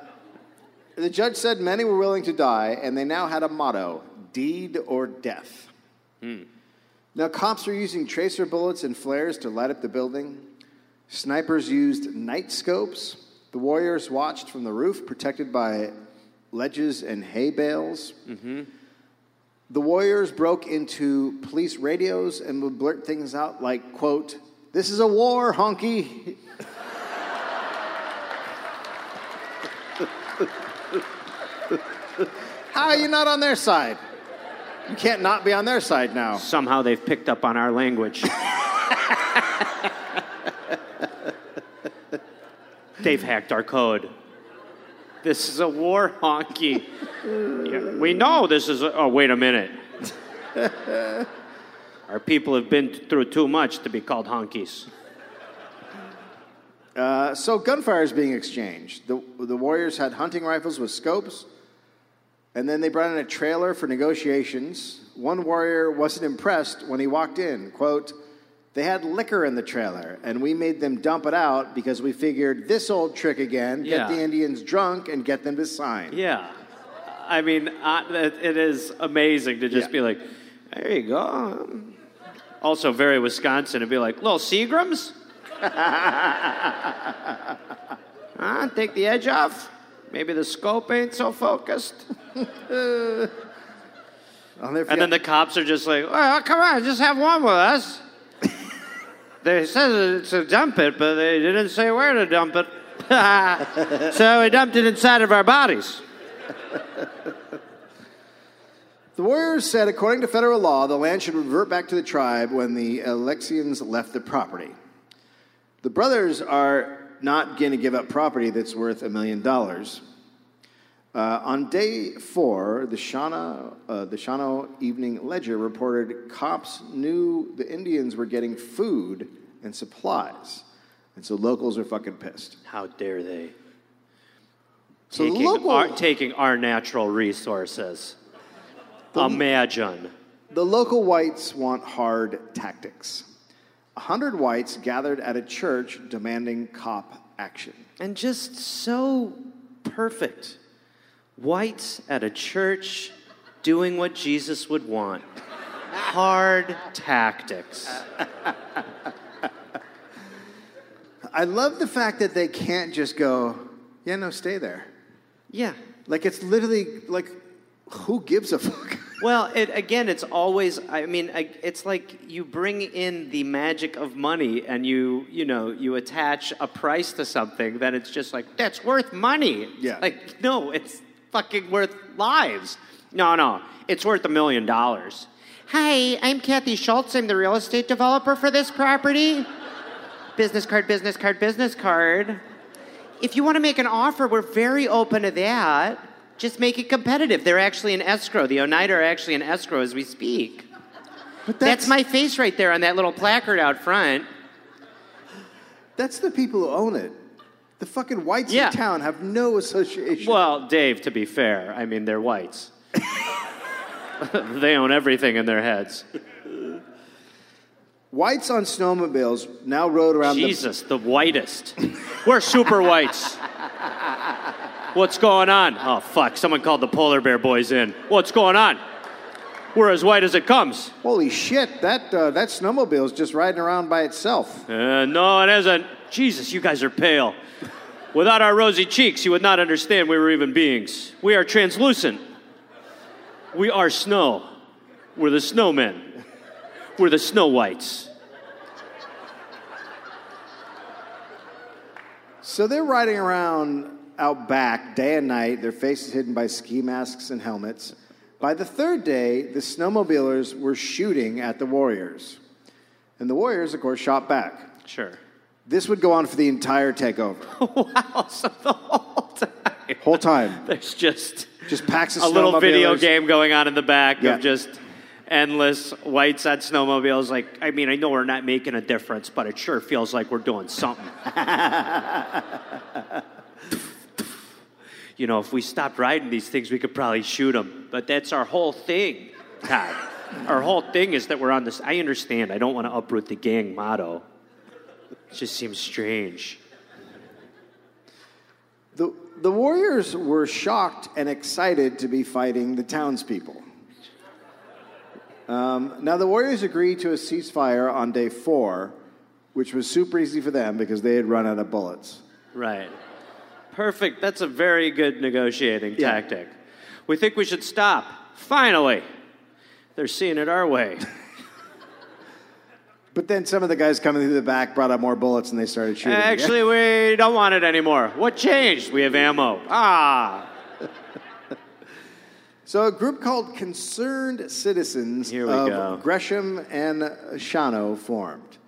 the judge said many were willing to die, and they now had a motto deed or death. Hmm. Now, cops are using tracer bullets and flares to light up the building. Snipers used night scopes. The warriors watched from the roof, protected by ledges and hay bales. Mm-hmm. The warriors broke into police radios and would blurt things out like, quote, this is a war, honky. How are you not on their side? You can't not be on their side now. Somehow they've picked up on our language. They've hacked our code. This is a war honky. Yeah, we know this is. A, oh, wait a minute. Our people have been through too much to be called honkies. Uh, so gunfire is being exchanged. The, the warriors had hunting rifles with scopes, and then they brought in a trailer for negotiations. One warrior wasn't impressed when he walked in. Quote, they had liquor in the trailer, and we made them dump it out because we figured this old trick again Yeah. get the Indians drunk and get them to sign. Yeah. I mean, uh, it it is amazing to just Yeah. be like, there you go. Also, very Wisconsin to be like, little Seagrams? huh? Take the edge off? Maybe the scope ain't so focused. I'll never And then the cops are just like, well, come on, just have one with us. They said to dump it, but they didn't say where to dump it. so we dumped it inside of our bodies. The warriors said, according to federal law, the land should revert back to the tribe when the Alexians left the property. The brothers are not going to give up property that's worth a million dollars. Uh, on day four, the Shana, uh, the Shawano Evening Ledger reported cops knew the Indians were getting food and supplies, and so locals are fucking pissed. How dare they? So the taking, local- our, taking our natural resources. Imagine. The local whites want hard tactics. A hundred whites gathered at a church demanding cop action. And just so perfect. Whites at a church doing what Jesus would want. Hard tactics. I love the fact that they can't just go, yeah, no, stay there. Yeah. Like it's literally like, who gives a fuck? Well, it, again, it's always. I mean, it's like you bring in the magic of money, and you, you know, you attach a price to something. Then it's just like that's worth money. Yeah. Like no, it's fucking worth lives. No, no, it's worth a million dollars. Hi, I'm Kathy Schultz. I'm the real estate developer for this property. business card, business card, business card. If you want to make an offer, we're very open to that. Just make it competitive. They're actually in escrow. The Oneida are actually in escrow as we speak. But That's, my face right there on that little placard out front. That's the people who own it. The fucking whites Yeah. in town have no association. Well, Dave, to be fair, I mean, they're whites. they own everything in their heads. Whites on snowmobiles now rode around the Jesus, the whitest. We're super whites. What's going on? Oh, fuck. Someone called the polar bear boys in. What's going on? We're as white as it comes. Holy shit! That uh, that snowmobile is just riding around by itself. Uh, no, it isn't. Jesus, you guys are pale. Without our rosy cheeks, you would not understand we were even beings. We are translucent. We are snow. We're the snowmen. We're the snow whites. So they're riding around out back day and night, their faces hidden by ski masks and helmets. By the third day, the snowmobilers were shooting at the Warriors. And the Warriors, of course, shot back. Sure. This would go on for the entire takeover. wow, so the whole time. Whole time. There's just Just packs of a little video game going on in the back Yeah. of just endless whites on snowmobiles. Like, I mean, I know we're not making a difference, but it sure feels like we're doing something. you know, if we stopped riding these things, we could probably shoot them. But that's our whole thing, Todd. our whole thing is that we're on this. I understand. I don't want to uproot the gang motto. It just seems strange. The, the Warriors were shocked and excited to be fighting the townspeople. Um, now, the Warriors agreed to a ceasefire on day four, which was super easy for them because they had run out of bullets. Right. Perfect. That's a very good negotiating Yeah. tactic. We think we should stop. Finally. They're seeing it our way. But then some of the guys coming through the back brought out more bullets and they started shooting. Actually, we don't want it anymore. What changed? We have ammo. Ah. So a group called Concerned Citizens Here we of go. Gresham and Shawano formed.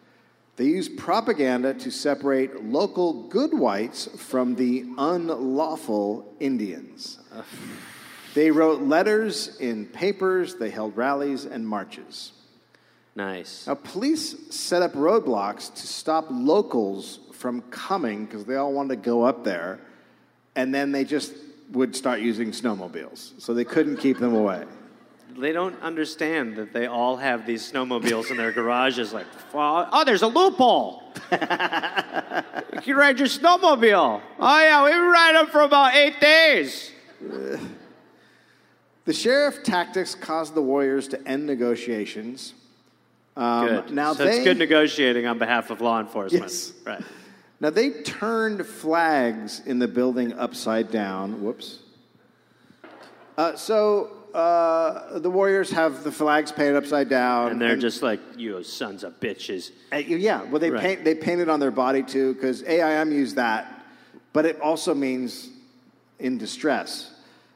They used propaganda to separate local good whites from the unlawful Indians. They wrote letters in papers, they held rallies and marches. Nice. Now, police set up roadblocks to stop locals from coming because they all wanted to go up there, and then they just would start using snowmobiles, so they couldn't keep them away. They don't understand that they all have these snowmobiles in their garages. Like, oh, there's a loophole. you can ride your snowmobile. Oh, yeah, we ride them for about eight days. The sheriff tactics caused the warriors to end negotiations. Um, Good. Now so they it's good negotiating on behalf of law enforcement. Yes. Right. now they turned flags in the building upside down. Whoops. Uh, so uh, the warriors have the flags painted upside down, And they're just like, you sons of bitches. Uh, yeah. Well, they Right. paint they painted on their body too because AIM used that, but it also means in distress.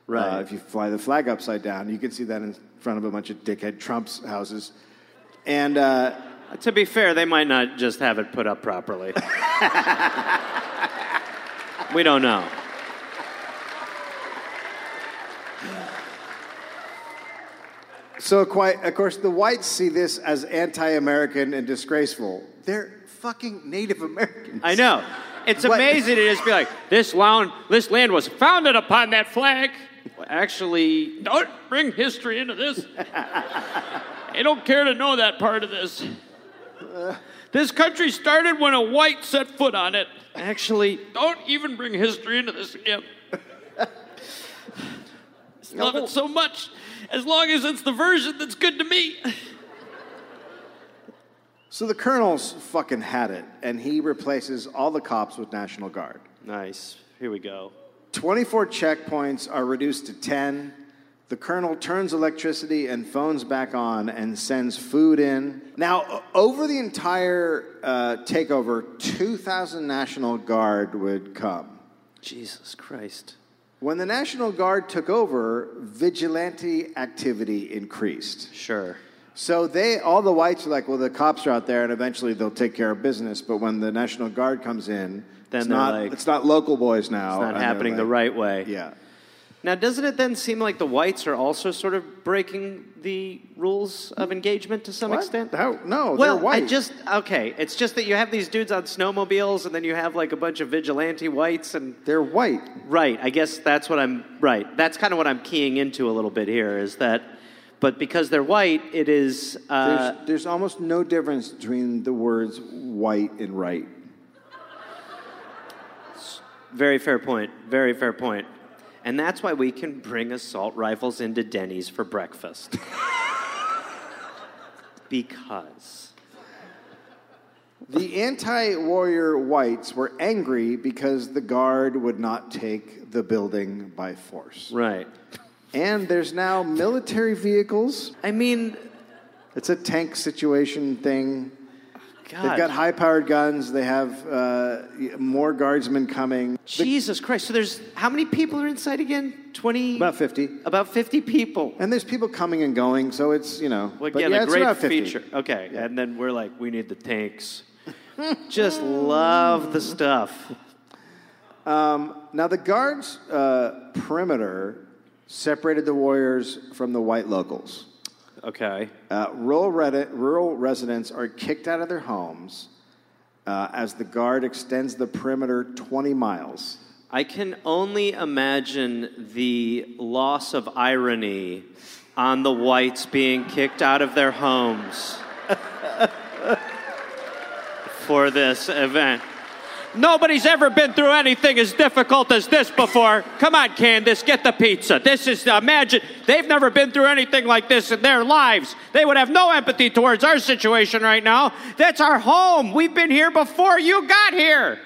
Right. Uh, if you fly the flag upside down, you can see that in front of a bunch of dickhead Trump's houses, and. Uh, To be fair, they might not just have it put up properly. we don't know. So, quite, of course, the whites see this as anti-American and disgraceful. They're fucking Native Americans. I know. It's What- amazing to just be like, this land, this land was founded upon that flag. Well, actually, don't bring history into this. I don't care to know that part of this. This country started when a white set foot on it. Actually, don't even bring history into this again. I love it so much, as long as it's the version that's good to me. So the colonel's fucking had it, and he replaces all the cops with National Guard. Nice. Here we go. 24 checkpoints are reduced to 10. The colonel turns electricity and phones back on and sends food in. Now, over the entire uh, takeover, 2,000 National Guard would come. Jesus Christ. When the National Guard took over, vigilante activity increased. Sure. So they, all the whites are like, well, the cops are out there, and eventually they'll take care of business. But when the National Guard comes in, Then it's they're not, like- it's not local boys now. It's not happening the right way. Yeah. Now, doesn't it then seem like the whites are also sort of breaking the rules of engagement to some What? extent? How? No, well, they're white. I just okay. It's just that you have these dudes on snowmobiles, and then you have like a bunch of vigilante whites, and they're white. right. I guess that's what I'm right. That's kind of what I'm keying into a little bit here is that, but because they're white, it is. Uh, There's, there's almost no difference between the words white and right. Very fair point. Very fair point. And that's why we can bring assault rifles into Denny's for breakfast. because. The anti warrior whites were angry because the guard would not take the building by force. Right. And there's now military vehicles. I mean, It's a tank situation thing. God. They've got high powered guns. They have uh, more guardsmen coming. Jesus Christ. So there's how many people are inside again? 20? About 50. About 50 people. And there's people coming and going, so it's, you know. Well, but again, yeah, a great about 50. feature. Okay. And then we're like, we need the tanks. Just love the stuff. Now, the guards' uh, perimeter separated the warriors from the white locals. Okay. Uh, rural, redi- rural residents are kicked out of their homes uh, as the guard extends the perimeter 20 miles. I can only imagine the loss of irony on the whites being kicked out of their homes for this event. Nobody's ever been through anything as difficult as this before. Come on, Candace, get the pizza. This is, imagine, they've never been through anything like this in their lives. They would have no empathy towards our situation right now. That's our home. We've been here before you got here.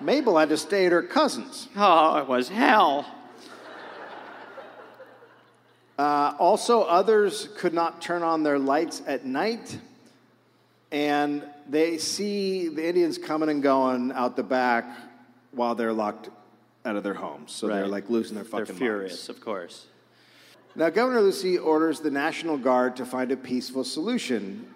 Mabel had to stay at her cousin's. Oh, it was hell. Uh, also, others could not turn on their lights at night, and they see the Indians coming and going out the back while they're locked out of their homes. So they're like losing their fucking They're furious, minds. of course. Now, Governor Lucey orders the National Guard to find a peaceful solution.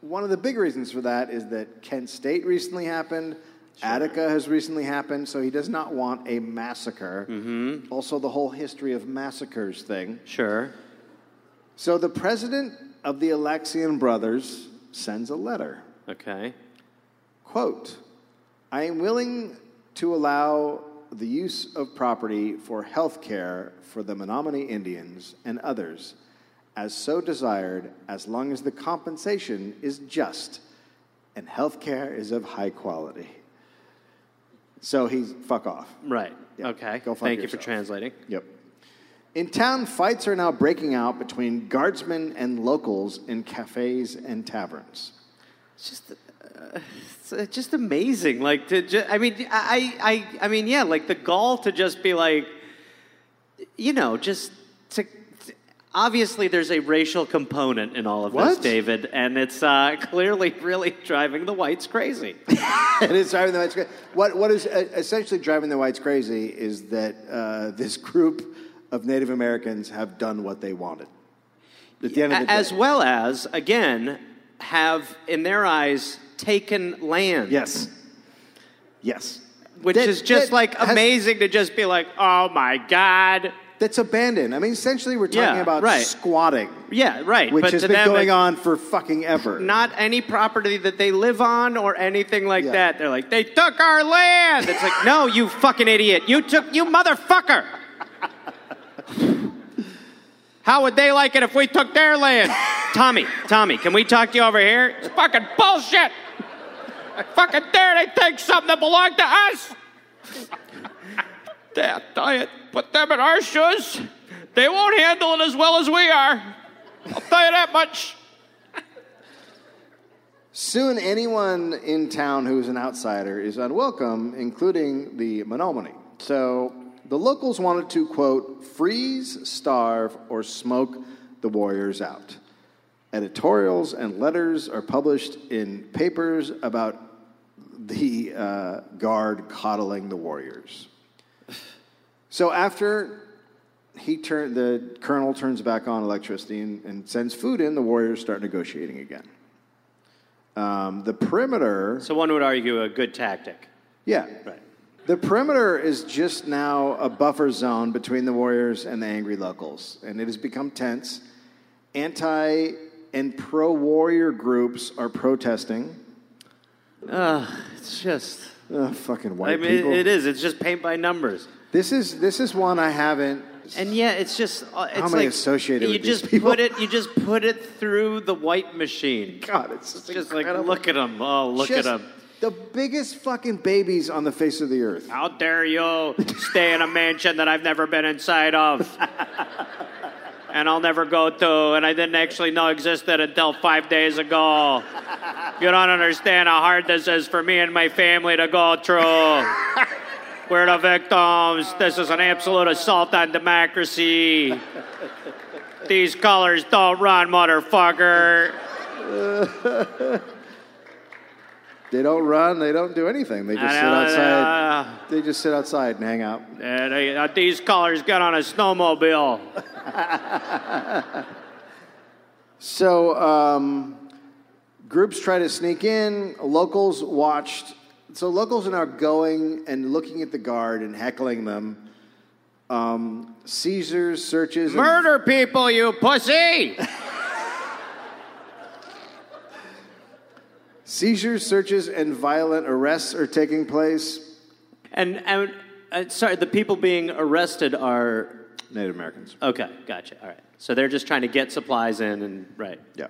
One of the big reasons for that is that Kent State recently happened, Attica has recently happened, so he does not want a massacre. Mm-hmm. Also, the whole history of massacres thing. Sure. So, the president of the Alexian brothers sends a letter. Okay. Quote, I am willing to allow the use of property for health care for the Menominee Indians and others as so desired as long as the compensation is just and health care is of high quality. So he's fuck off. Right. Yeah, Okay. go fuck Thank you for translating. Yep. In town, fights are now breaking out between guardsmen and locals in cafes and taverns. It's just, uh, it's just amazing. Like to, ju- I mean, I, I, I mean, yeah, like the gall to just be like, you know, just to. Obviously, there's a racial component in all of this, David, and it's uh, clearly really driving the whites crazy. it is driving the whites crazy. What, what is uh, essentially driving the whites crazy is that uh, this group of Native Americans have done what they wanted. At the end of the day. as well as, again, have in their eyes taken land. Yes. Yes. Which That- is just like has- amazing to just be like, oh my God. That's abandoned. I mean, essentially, we're talking Yeah, about right. squatting, Yeah, right. which but has been them, going on for fucking ever. Not any property that they live on or anything like Yeah. that. They're like, they took our land. It's like, no, you fucking idiot. You took, you motherfucker. How would they like it if we took their land? Tommy, Tommy, can we talk to you over here? It's fucking bullshit. I fucking dare they take something that belonged to us. Damn, tell you, put them in our shoes. They won't handle it as well as we are. I'll tell you that much. Soon, anyone in town who is an outsider is unwelcome, including the Menominee. So, the locals wanted to, quote, freeze, starve, or smoke the warriors out. Editorials and letters are published in papers about the uh, guard coddling the warriors. So, after he turn, the colonel turns back on electricity and, and sends food in, the warriors start negotiating again. Um, the perimeter. So one would argue a good tactic. Yeah. Right. The perimeter is just now a buffer zone between the warriors and the angry locals, and it has become tense. Anti and pro warrior groups are protesting. Uh, it's just. Ugh, fucking white I mean, people. it is. It's just paint by numbers. This is this is one I haven't. And yeah, it's just. uh, It's How I like associated you with these just people? put it. You just put it through the white machine. God, it's just, Just like look at them. Oh, look Just at them. The biggest fucking babies on the face of the earth. How dare you stay in a mansion that I've never been inside of? and I'll never go to, and I didn't actually know existed until five days ago. You don't understand how hard this is for me and my family to go through. We're the victims. This is an absolute assault on democracy. These colors don't run, motherfucker. They don't run. They don't do anything. They just sit outside. They just sit outside and hang out. And uh, these colors get on a snowmobile. So um, groups try to sneak in. Locals watched. So locals are now going and looking at the guard and heckling them. Um, seizures, searches, Murder people, you pussy! seizures, searches, and violent arrests are taking place. And, and uh, sorry, the people being arrested are Native Americans. okay. Gotcha. All right. So they're just trying to get supplies in, and right. Yeah.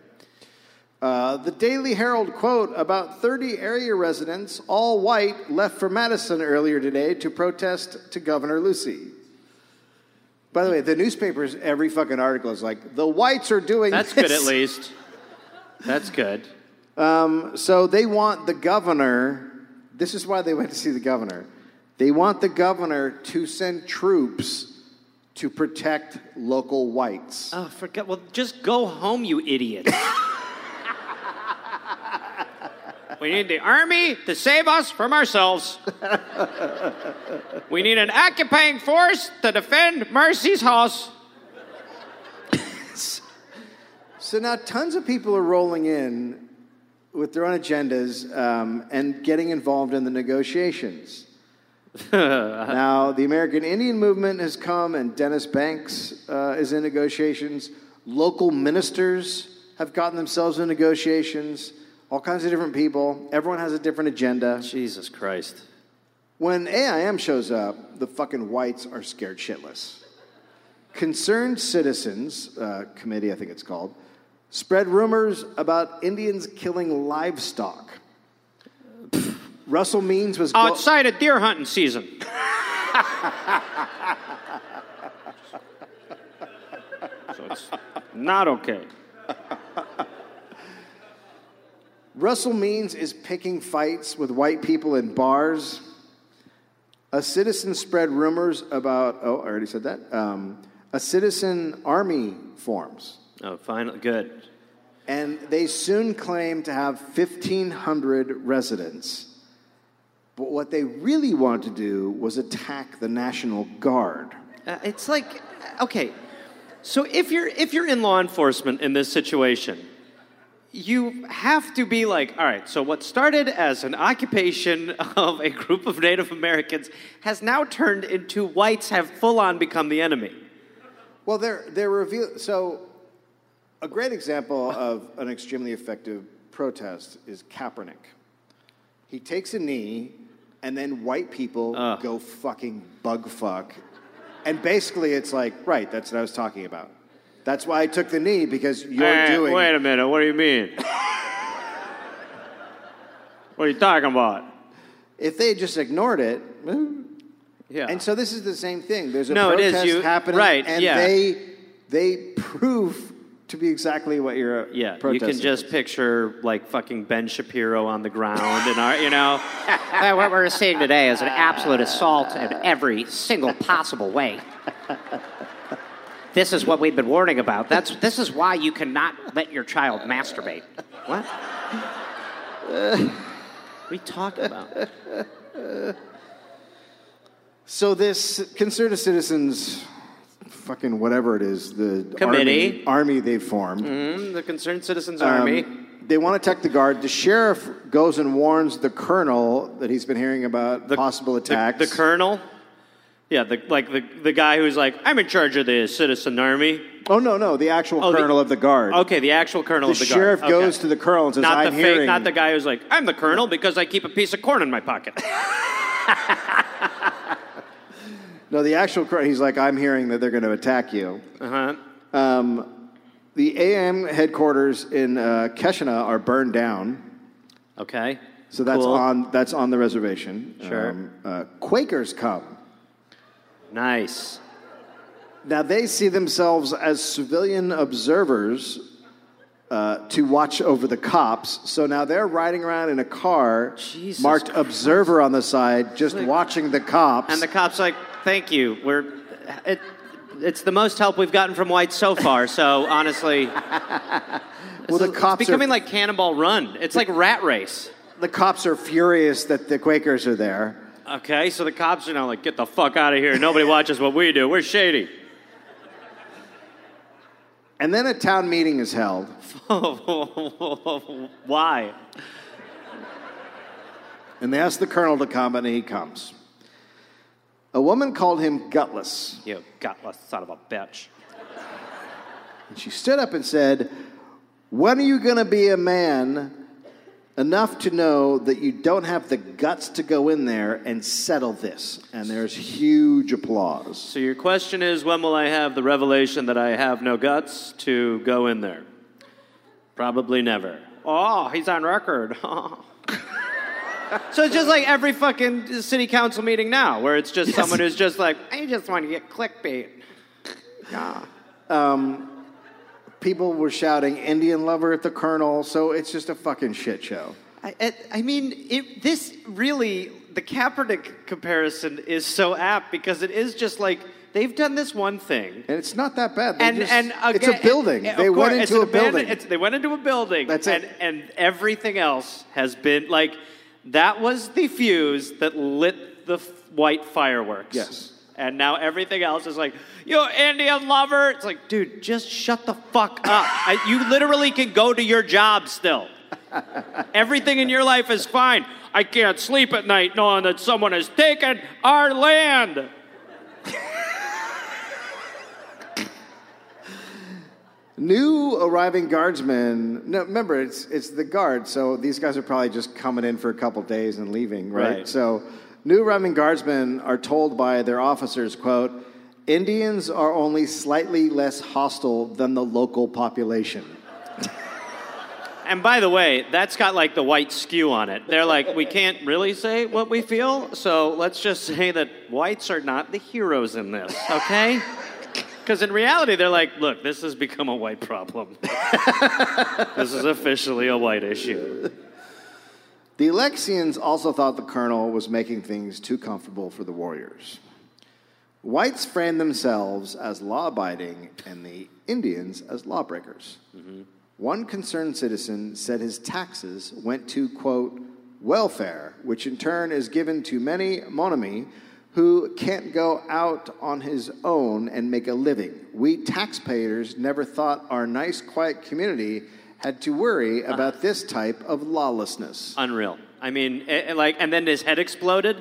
Uh, the Daily Herald quote about 30 area residents, all white, left for Madison earlier today to protest to Governor Lucey. By the way, the newspapers, every fucking article is like, the whites are doing That's this. good, at least. That's good. Um, so they want the governor, this is why they went to see the governor. They want the governor to send troops to protect local whites. Oh, forget. Well, just go home, you idiot. we need the army to save us from ourselves. we need an occupying force to defend Mercy's house. So now tons of people are rolling in with their own agendas um, and getting involved in the negotiations. now, the American Indian movement has come, and Dennis Banks uh, is in negotiations. Local ministers have gotten themselves in negotiations. All kinds of different people. Everyone has a different agenda. Jesus Christ. When AIM shows up, the fucking whites are scared shitless. Concerned Citizens uh, Committee, I think it's called, spread rumors about Indians killing livestock. Russell Means was go- Outside of deer hunting season. so it's not okay. Russell Means is picking fights with white people in bars. A citizen spread rumors about. Oh, I already said that. Um, a citizen army forms. Oh, finally, good. and they soon claim to have 1,500 residents. But what they really wanted to do was attack the National Guard. Uh, it's like, okay, so if you're if you're in law enforcement in this situation, you have to be like, all right. So what started as an occupation of a group of Native Americans has now turned into whites have full on become the enemy. Well, they're, they're reveal- so a great example of an extremely effective protest is Kaepernick. He takes a knee, and then white people Ugh. go fucking bug fuck. And basically, it's like, right, that's what I was talking about. That's why I took the knee, because you're Eh, doing. Wait a minute. What do you mean? what are you talking about? If they just ignored it, eh, Yeah. And so this is the same thing. There's a No, protest happening, right, And yeah. they they prove to be exactly what you're Yeah, you can just picture like fucking Ben Shapiro on the ground and our, you know, Uh, what we're seeing today is an absolute assault in every single possible way. This is what we've been warning about. That's this is why you cannot let your child masturbate. what? what are you talking about? So this concerned citizens, fucking whatever it is, the Committee. army, army they've formed. Hmm, the Concerned Citizens um, Army. They want to attack the guard. The sheriff goes and warns the colonel that he's been hearing about The, possible the- attacks. The, colonel. Yeah, the, like the, the guy who's like, I'm in charge of the citizen army. oh no, no, the actual Oh, the- colonel of the guard. Okay, the actual colonel of The of the sheriff guard. Okay. goes to the colonel and says, not "I'm the hearing." fake, not the guy who's like, I'm the colonel because I keep a piece of corn in my pocket. No, the actual colonel. He's like, "I'm hearing that they're going to attack you." Uh huh. Um, the AM headquarters in uh, Keshena are burned down. Okay. So that's Cool. on that's on the reservation. Sure. Um, uh, Quakers come. Nice. Now they see themselves as civilian observers uh, to watch over the cops. So now they're riding around in a car Jesus marked observer on the side, just watching the cops. And the cop's like, "Thank you. We're it, it's the most help we've gotten from whites so far. So honestly, well, the it's cops becoming are, like Cannonball Run. It's like Rat Race. the cops are furious that the Quakers are there. Okay, so the cops are now like, "Get the fuck out of here! Nobody watches what we do. We're shady." And then a town meeting is held. Why? And they ask the colonel to come, and he comes. A woman called him gutless. You gutless son of a bitch. And she stood up and said, When are you going to be a man enough to know that you don't have the guts to go in there and settle this? And there's huge applause. So your question is, when will I have the revelation that I have no guts to go in there? Probably never. Oh, he's on record. so it's just like every fucking city council meeting now, where it's just someone who's just like, I just want to get clickbait. Um people were shouting Indian lover at the colonel, so it's just a fucking shit show. I, I, mean, it, this really, the Kaepernick comparison is so apt because it is just like they've done this one thing. And it's not that bad. They and just- and it's a building. they course, went into a building. it's- they went into a building. That's and, it. And everything else has been like that was the fuse that lit the f- white fireworks. Yes. And now everything else is like, you Indian lover. It's like, dude, just shut the fuck up. I, you literally can go to your job still. Everything in your life is fine. I can't sleep at night knowing that someone has taken our land. New arriving guardsmen. No, remember, it's it's the guard, so these guys are probably just coming in for a couple days and leaving, right? Right. So, new arriving guardsmen are told by their officers, "quote Indians are only slightly less hostile than the local population." And by the way, that's got like the white skew on it. They're like, we can't really say what we feel, so let's just say that whites are not the heroes in this, okay? Because in reality, they're like, look, this has become a white problem. this is officially a white issue. The Alexians also thought the colonel was making things too comfortable for the warriors. Whites framed themselves as law abiding and the Indians as lawbreakers. Mm-hmm. One concerned citizen said his taxes went to, quote, welfare, which in turn is given to many Menominee who can't go out on his own and make a living. We taxpayers never thought our nice, quiet community had to worry about this type of lawlessness. Unreal. I mean, eh, eh, like, and then his head exploded.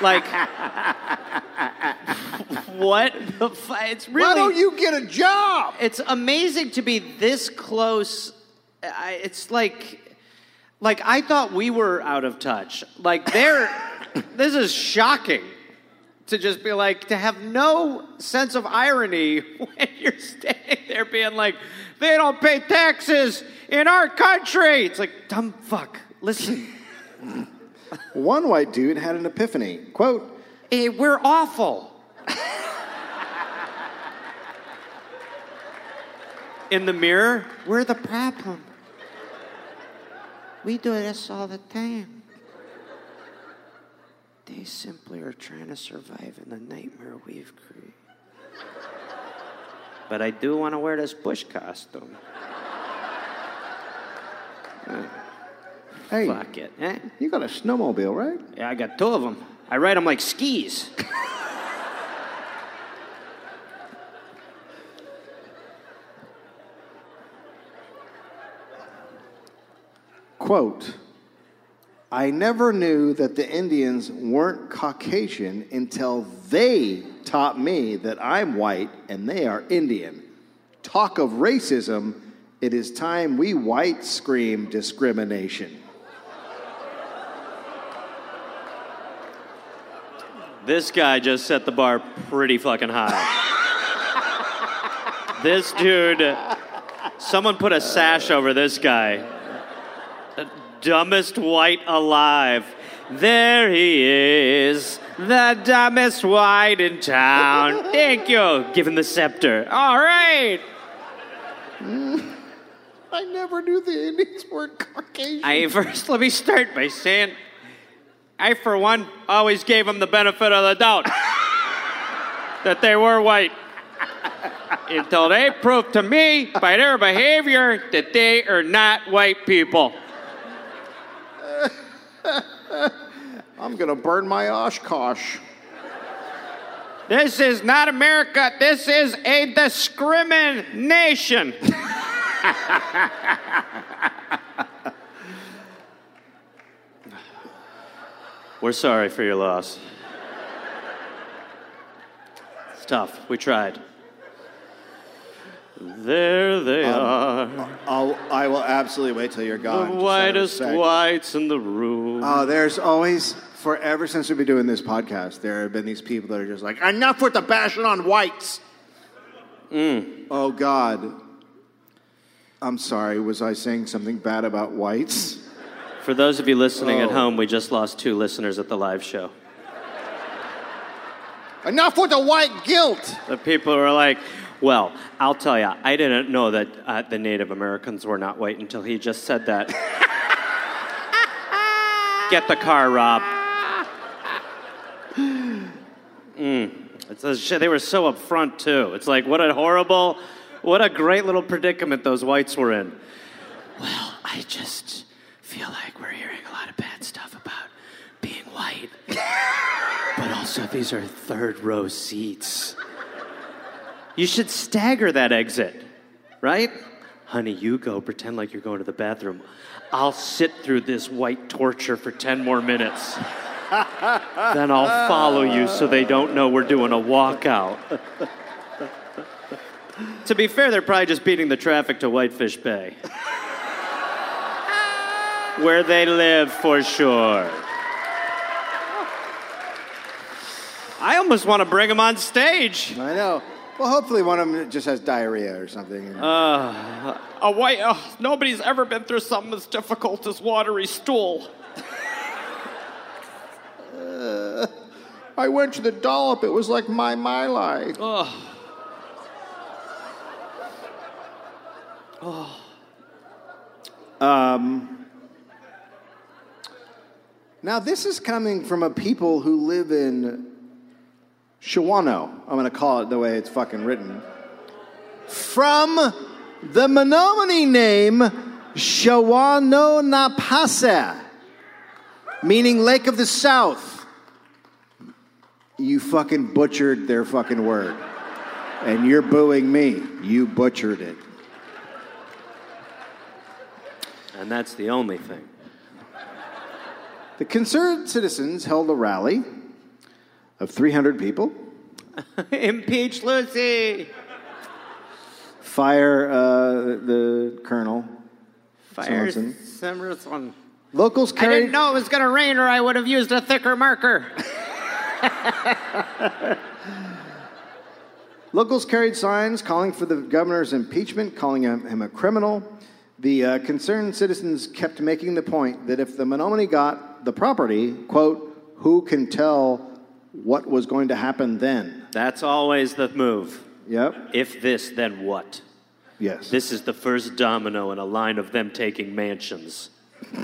like, what the fu- It's really. Why don't you get a job? it's amazing to be this close. I, it's like, like I thought we were out of touch. Like they're, this is shocking to just be like to have no sense of irony when you're standing there being like, they don't pay taxes in our country. It's like dumb fuck. Listen, One white dude had an epiphany. Quote, eh, we're awful. in the mirror. We're the problem. We do this all the time. They simply are trying to survive in the nightmare we've created. But I do want to wear this bush costume. Hey, Fuck it. Eh? you got a snowmobile, right? Yeah, I got two of them. I ride them like skis. Quote, I never knew that the Indians weren't Caucasian until they taught me that I'm white and they are Indian. Talk of racism, it is time we whites scream discrimination. This guy just set the bar pretty fucking high. this dude, someone put a sash over this guy. Dumbest white alive. There he is, the dumbest white in town. Thank you. Give him the scepter. All right. I never knew the Indians weren't Caucasian. I first let me start by saying I for one always gave them the benefit of the doubt that they were white. Until they proved to me by their behavior that they are not white people. I'm gonna burn my Oshkosh. This is not America. This is a discrimination. We're sorry for your loss. It's tough. We tried. There they um, are. I'll, I will absolutely wait till you're gone. of whitest whites in the room. Oh, there's always, forever since we've been doing this podcast, there have been these people that are just like, enough with the bashing on whites. Mm. Oh, God. I'm sorry. Was I saying something bad about whites? For those of you listening at Oh. home, we just lost two listeners at the live show. enough with the white guilt. The people are like, well, I'll tell you, I didn't know that uh, the Native Americans were not white until he just said that. Get the car, Rob. Mm. It's a. They were so upfront, too. It's like, what a horrible, what a great little predicament those whites were in. Well, I just feel like we're hearing a lot of bad stuff about being white. but also, these are third row seats. You should stagger that exit, right? Honey, you go pretend like you're going to the bathroom. I'll sit through this white torture for 10 more minutes. then I'll follow you so they don't know we're doing a walkout. to be fair, they're probably just beating the traffic to Whitefish Bay. Where they live for sure. I almost want to bring them on stage. I know. Well, hopefully one of them just has diarrhea or something. Uh, a white, oh, nobody's ever been through something as difficult as watery stool. Uh, I went to the dollop. It was like my my life. Um, now, this is coming from a people who live in Shawano. I'm going to call it the way it's fucking written. From the Menominee name Shawanonapasa, meaning Lake of the South. You fucking butchered their fucking word. And you're booing me. You butchered it. And that's the only thing. The concerned citizens held a rally of 300 people. Impeach Lucey. Fire uh, the colonel. Fire. Summerson. Locals I carried. didn't know it was going to rain, or I would have used a thicker marker. Locals carried signs calling for the governor's impeachment, calling him, him a criminal. The uh, concerned citizens kept making the point that if the Menominee got the property, quote, who can tell what was going to happen then? That's always the move. Yep. If this, then what? Yes. This is the first domino in a line of them taking mansions.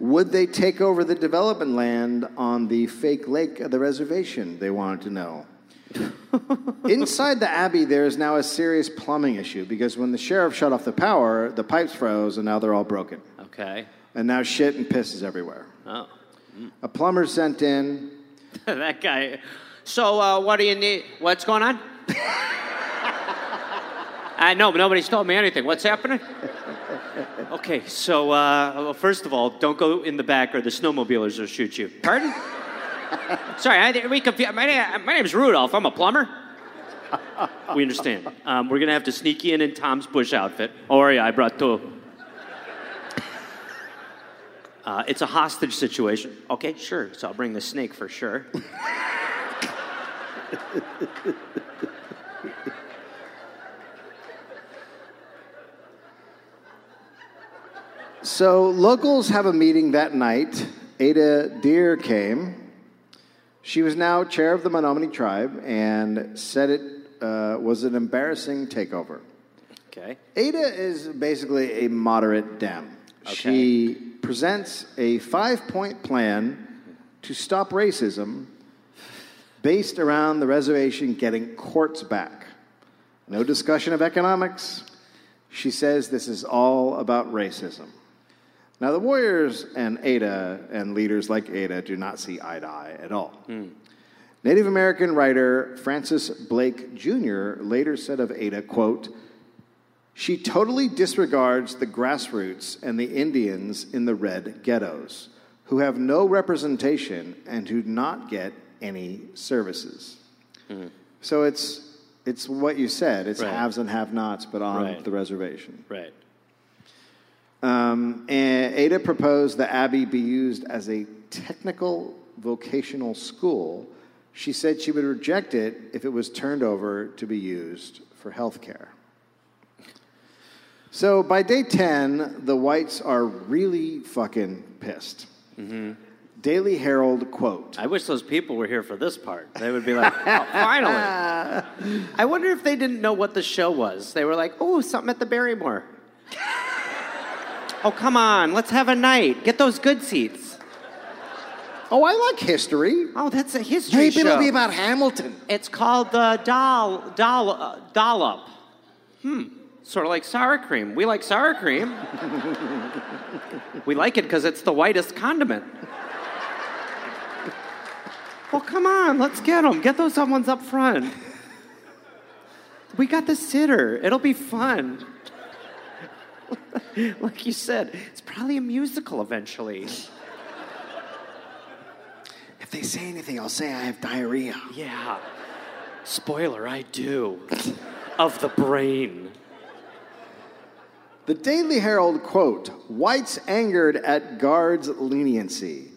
Would they take over the development land on the fake lake of the reservation? They wanted to know. Inside the Abbey, there is now a serious plumbing issue because when the sheriff shut off the power, the pipes froze and now they're all broken. Okay. And now shit and piss is everywhere. Oh. A plumber sent in. that guy. So, uh, what do you need? What's going on? I know, but nobody's told me anything. What's happening? Okay, so uh, well, first of all, don't go in the back or the snowmobilers will shoot you. Pardon? Sorry, I, we confu- my, name, my name's Rudolph. I'm a plumber. we understand. Um, we're gonna have to sneak you in in Tom's bush outfit. Oh yeah, I brought two. Uh, it's a hostage situation. Okay, sure. So I'll bring the snake for sure. So locals have a meeting that night. Ada Deer came. She was now chair of the Menominee tribe and said it uh, was an embarrassing takeover. Okay. Ada is basically a moderate Dem. Okay. She presents a five point plan to stop racism based around the reservation getting courts back. No discussion of economics. She says this is all about racism. Now, the Warriors and Ada and leaders like Ada do not see eye to eye at all. Hmm. Native American writer Francis Blake Jr. later said of Ada, quote, she totally disregards the grassroots and the Indians in the red ghettos, who have no representation and who do not get any services. So it's, it's what you said it's Right. haves and have nots, but on Right. the reservation. Right. Um, and Ada proposed the Abbey be used as a technical vocational school. She said she would reject it if it was turned over to be used for health care. So by day 10, the whites are really fucking pissed. Daily Herald quote I wish those people were here for this part. They would be like, oh, finally. I wonder if they didn't know what the show was. They were like, oh, something at the Barrymore. oh, come on. Let's have a night. Get those good seats. Oh, I like history. Oh, that's a history Maybe show. it'll be about Hamilton. It's called the doll, doll, uh, dollop. Hmm. Sort of like sour cream. We like sour cream. we like it because it's the whitest condiment. Well, come on, let's get them. Get those ones up front. We got the sitter. It'll be fun. like you said, it's probably a musical eventually. If they say anything, I'll say I have diarrhea. Yeah. Spoiler, I do. of the brain. The Daily Herald quote Whites angered at guards' leniency.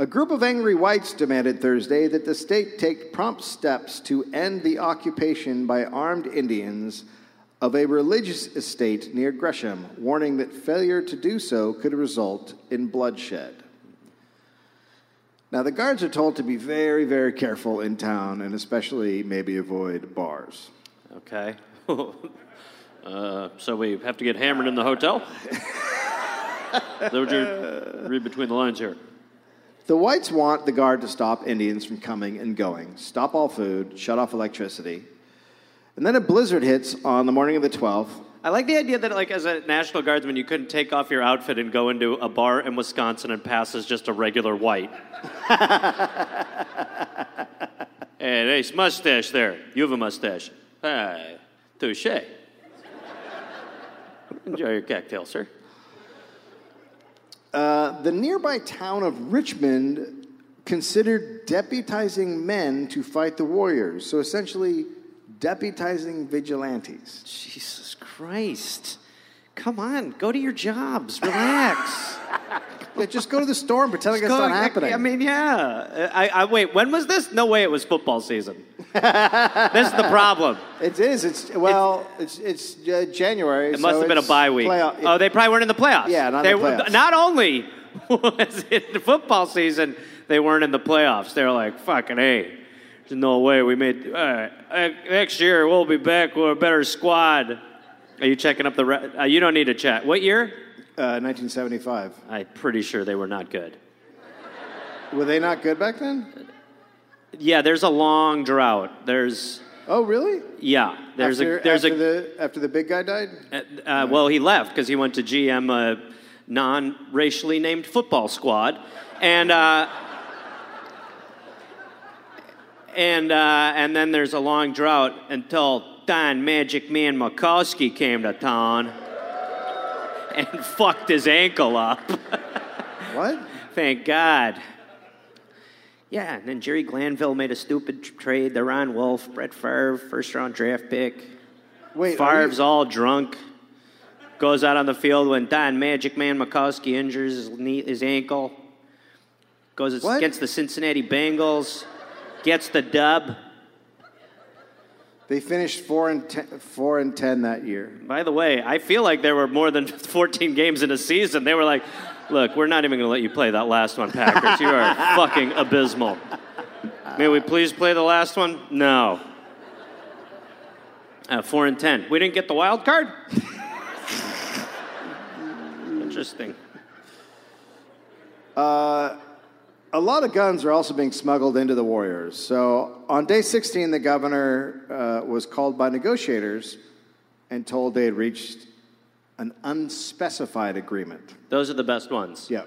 A group of angry whites demanded Thursday that the state take prompt steps to end the occupation by armed Indians of a religious estate near Gresham, warning that failure to do so could result in bloodshed. Now, the guards are told to be very, very careful in town and especially maybe avoid bars. Okay. uh, so we have to get hammered in the hotel? That what you read between the lines here. The whites want the guard to stop Indians from coming and going, stop all food, shut off electricity. And then a blizzard hits on the morning of the 12th. I like the idea that, like, as a National Guardsman, you couldn't take off your outfit and go into a bar in Wisconsin and pass as just a regular white. hey, nice mustache there. You have a mustache. Hey, touche. Enjoy your cocktail, sir. Uh, the nearby town of Richmond considered deputizing men to fight the warriors. So essentially, deputizing vigilantes. Jesus Christ. Come on, go to your jobs. Relax. Yeah, just go to the store and pretend like it's not happening. I mean, yeah. I, I wait. When was this? No way. It was football season. this is the problem. it is. It's well. It's it's uh, January. It must have been a bye week. Playoff, oh, they probably weren't in the playoffs. Yeah, not in they, the playoffs. Not only was it the football season, they weren't in the playoffs. They were like, "Fucking hey, There's no way we made. All right, uh, next year we'll be back with a better squad. Are you checking up the? Re- uh, you don't need to check. What year? Uh, 1975. I'm pretty sure they were not good. Were they not good back then? Yeah, there's a long drought. There's Oh, really? yeah, there's after, a there's after a the after the big guy died. Uh, uh, well, he left because he went to GM, a non-racially named football squad, and uh, and uh, and then there's a long drought until Don Magic Man Majkowski came to town and fucked his ankle up. What? Thank God. Yeah, and then Jerry Glanville made a stupid tr- trade. The Ron Wolf, Brett Favre, first round draft pick. Wait, Favre's you- all drunk. Goes out on the field when Don Magic Man Majkowski injures his, knee, his ankle. Goes What? against the Cincinnati Bengals. Gets the dub. They finished four and ten, four and ten that year. By the way, I feel like there were more than 14 games in a season. They were like, look, we're not even going to let you play that last one, Packers. You are fucking abysmal. May we please play the last one? No. Uh, four and 10. We didn't get the wild card? Interesting. A lot of guns are also being smuggled into the Warriors. So on day 16, the governor uh, was called by negotiators and told they had reached an unspecified agreement. Those are the best ones. Yeah.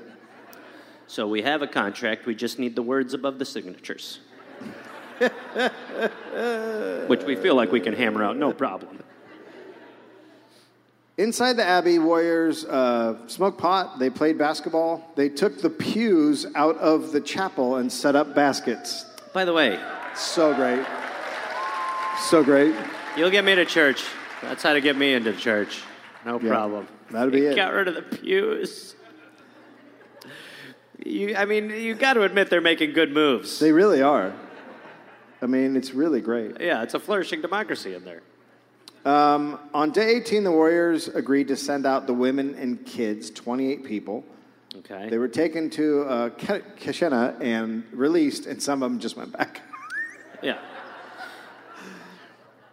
So we have a contract. We just need the words above the signatures. Which we feel like we can hammer out, no problem. Inside the Abbey, Warriors uh, smoked pot. They played basketball. They took the pews out of the chapel and set up baskets. By the way, So great. So great. You'll get me to church. That's how to get me into church. No Yeah, problem. that'll be it. Got rid of the pews. You, I mean, you got to admit they're making good moves. They really are. I mean, it's really great. yeah, it's a flourishing democracy in there. Um, on day 18, the Warriors agreed to send out the women and kids, 28 people. Okay. They were taken to uh, Keshena and released, and some of them just went back. yeah.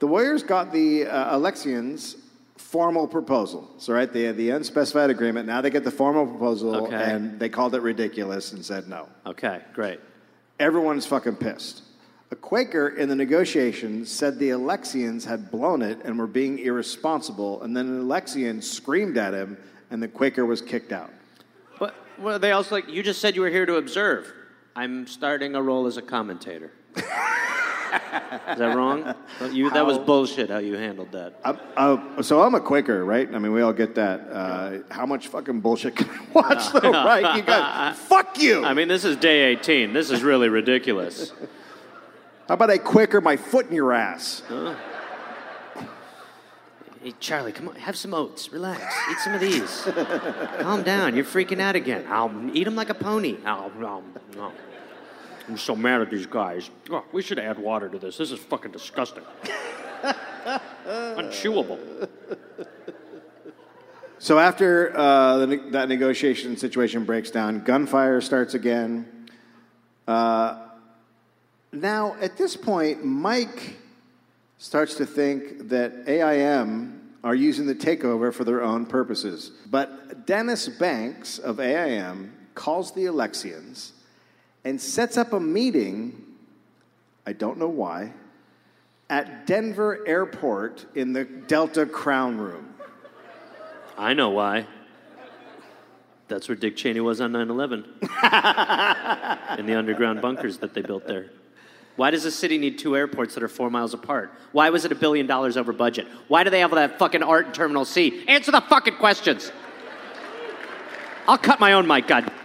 The Warriors got the uh, Alexians formal proposal. So, right, they had the unspecified agreement. Now they get the formal proposal, Okay. and they called it ridiculous and said no. Okay. Great. Everyone's fucking pissed. A Quaker in the negotiations said the Alexians had blown it and were being irresponsible, and then an Alexian screamed at him, and the Quaker was kicked out. But well, they also like you just said you were here to observe. I'm starting a role as a commentator. Is that wrong? You, that was bullshit. How you handled that. I'm, uh, so I'm a Quaker, right? I mean, we all get that. Uh, how much fucking bullshit can I watch, though, right? You got fuck you. I mean, this is day 18. This is really ridiculous. How about I Quaker my foot in your ass? Hey, Charlie, come on, have some oats. Relax. Eat some of these. Calm down. You're freaking out again. I'll eat them like a pony. I'll, I'll, no. I'm so mad at these guys. Oh, we should add water to this. This is fucking disgusting. Unchewable. So after uh, the, that negotiation situation breaks down, gunfire starts again. Uh, now, at this point, Mike starts to think that AIM are using the takeover for their own purposes. But Dennis Banks of AIM calls the Alexians and sets up a meeting, I don't know why, at Denver Airport in the Delta Crown Room. I know why. That's where Dick Cheney was on 9 11. In the underground bunkers that they built there. Why does a city need two airports that are four miles apart? Why was it a billion dollars over budget? Why do they have all that fucking art in Terminal C? Answer the fucking questions. I'll cut my own mic, God.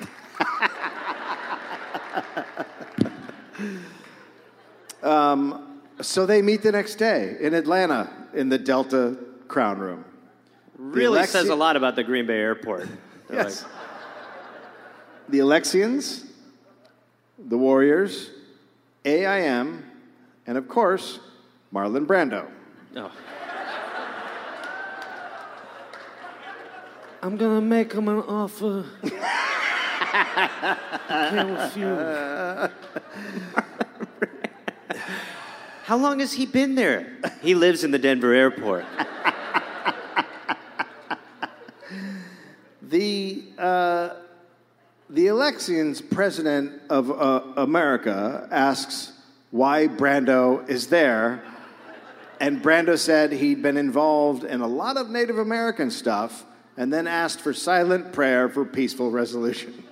Um, so they meet the next day in Atlanta in the Delta Crown Room. Really Alexi- says a lot about the Green Bay airport. Yes. The Alexians, the Warriors, AIM, and of course, Marlon Brando. oh. I'm gonna make him an offer. Can't refuse. How long has he been there? He lives in the Denver airport. The uh, the Alexians president of uh, America asks why Brando is there, and Brando said he'd been involved in a lot of Native American stuff, and then asked for silent prayer for peaceful resolution.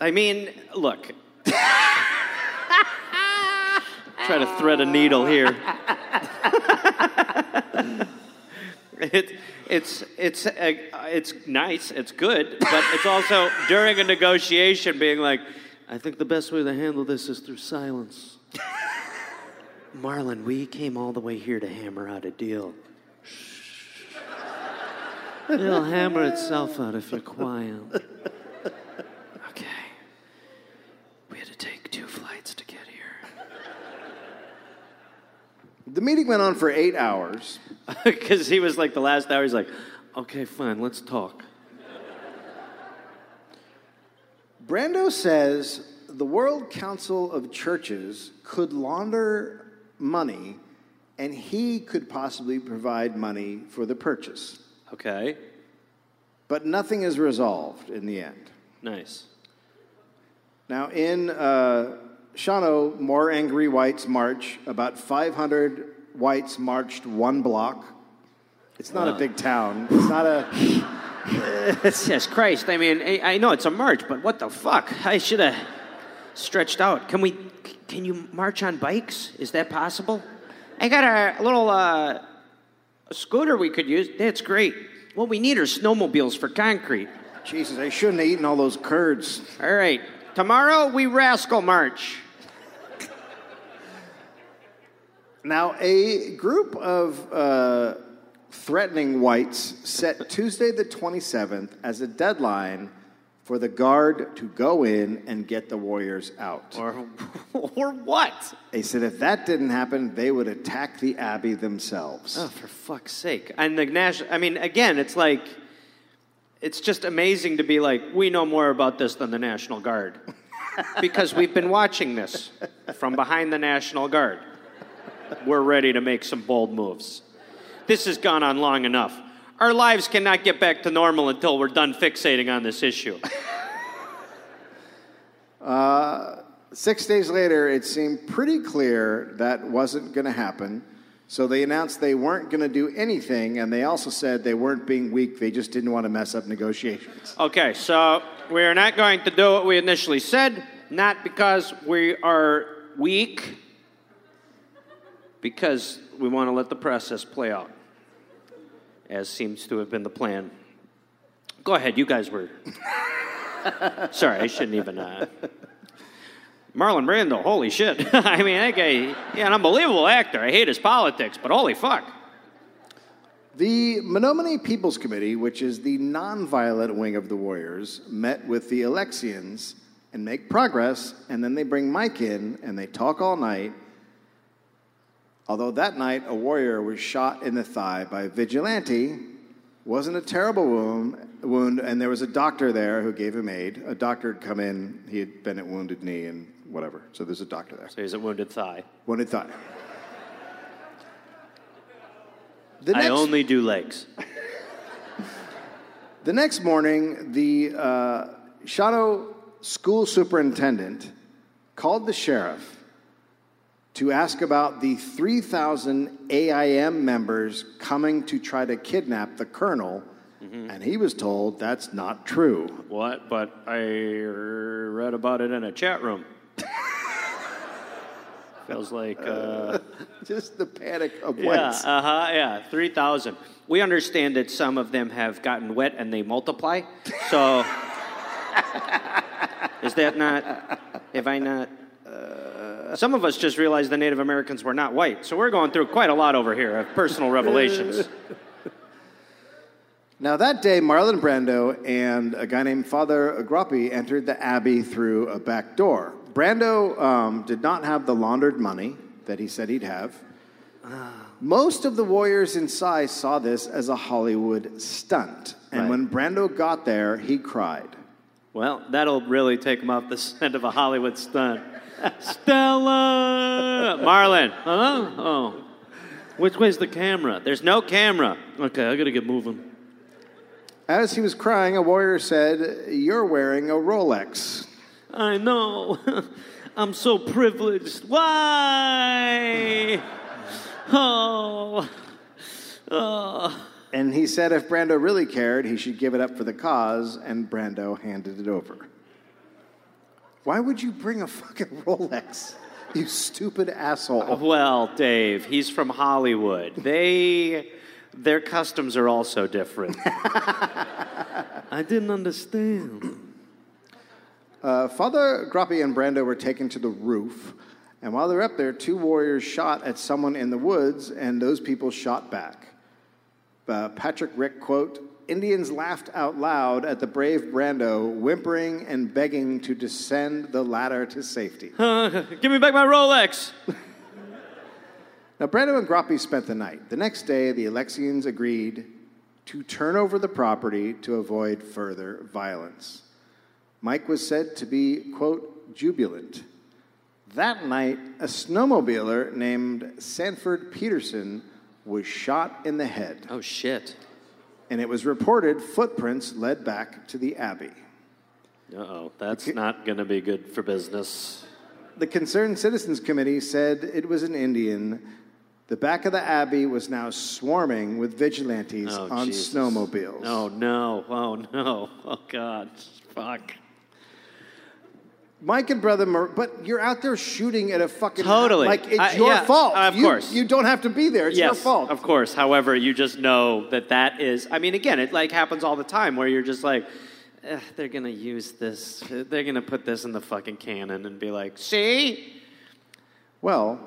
I mean, look. Try to thread a needle here. it, it's it's uh, it's nice, it's good, but it's also during a negotiation being like, I think the best way to handle this is through silence. Marlon, we came all the way here to hammer out a deal. It'll hammer itself out if you're quiet. Okay. We had to take two flights to get here. The meeting went on for eight hours. Because he was like the last hour, he's like, okay, fine, let's talk. Brando says the World Council of Churches could launder money and he could possibly provide money for the purchase. Okay, But nothing is resolved in the end. nice. Now, in uh, Shawano, More Angry Whites March, about 500 whites marched one block. It's not a big town. It's not a. yes, Christ. I mean, I, I know it's a march, but what the fuck? I should have stretched out. Can we? Can you march on bikes? Is that possible? I got a little uh, scooter we could use. That's great. What we need are snowmobiles for concrete. Jesus, I shouldn't have eaten all those curds. All right. Tomorrow we rascal march. Now, a group of uh, threatening whites set Tuesday the 27th as a deadline for the guard to go in and get the warriors out. Or, or what? They said if that didn't happen, they would attack the abbey themselves. Oh, for fuck's sake. And the national, I mean, again, it's like, it's just amazing to be like, we know more about this than the National Guard. because we've been watching this from behind the National Guard. We're ready to make some bold moves. This has gone on long enough. Our lives cannot get back to normal until we're done fixating on this issue. Uh, six days later, it seemed pretty clear that wasn't going to happen. So they announced they weren't going to do anything, and they also said they weren't being weak, they just didn't want to mess up negotiations. Okay, so we are not going to do what we initially said, not because we are weak, because we want to let the process play out, as seems to have been the plan. Go ahead, you guys were. Sorry, I shouldn't even. Uh... Marlon Brando, holy shit. I mean, that guy, yeah, an unbelievable actor. I hate his politics, but holy fuck. The Menominee People's Committee, which is the nonviolent wing of the Warriors, met with the Alexians and make progress, and then they bring Mike in and they talk all night. Although that night a warrior was shot in the thigh by a vigilante, wasn't a terrible wound, wound, and there was a doctor there who gave him aid. A doctor had come in, he had been at wounded knee and whatever. So there's a doctor there. So he's a wounded thigh. Wounded thigh. The I next- only do legs. The next morning, the uh, Shawano school superintendent called the sheriff to ask about the 3,000 AIM members coming to try to kidnap the colonel, and he was told that's not true. What? But I read about it in a chat room. Feels like, uh, Just the panic of yeah, uh huh, yeah, 3,000. We understand that some of them have gotten wet and they multiply. So, is that not? Have I not? Uh, some of us just realized the Native Americans were not white, so we're going through quite a lot over here of personal revelations. Now, that day, Marlon Brando and a guy named Father Agroppi entered the abbey through a back door. Brando um, did not have the laundered money that he said he'd have. Most of the warriors inside saw this as a Hollywood stunt. And Right. when Brando got there, he cried. Well, that'll really take him off the scent of a Hollywood stunt. Stella! Marlon, huh? Oh. Which way's the camera? There's no camera. Okay, I gotta get moving. As he was crying, a warrior said, You're wearing a Rolex. I know. I'm so privileged. Why? Oh. Oh. And he said if Brando really cared, he should give it up for the cause, and Brando handed it over. Why would you bring a fucking Rolex? You stupid asshole. Well, Dave, he's from Hollywood. They their customs are also different. I didn't understand. Uh, Father Groppi and Brando were taken to the roof, and while they're up there, two warriors shot at someone in the woods, and those people shot back. Uh, Patrick Rick quote, Indians laughed out loud at the brave Brando, whimpering and begging to descend the ladder to safety. Uh, give me back my Rolex. Now, Brando and Groppi spent the night. The next day, the Alexians agreed to turn over the property to avoid further violence. Mike was said to be, quote, jubilant. That night, a snowmobiler named Sanford Peterson was shot in the head, Oh shit. And it was reported footprints led back to the Abbey. Uh oh, that's not gonna be good for business. The Concerned Citizens Committee said it was an Indian. The back of the Abbey was now swarming with vigilantes Oh, on Jesus. snowmobiles. Oh no, oh no, oh god, fuck. Mike and brother, Mar- but you're out there shooting at a fucking Totally. like it's I- your yeah, fault. of You- course. you don't have to be there. It's yes, your fault. of course. However, you just know that that is. I mean, again, it like happens all the time where you're just like, eh, they're gonna use this. They're gonna put this in the fucking cannon and be like, see. Well,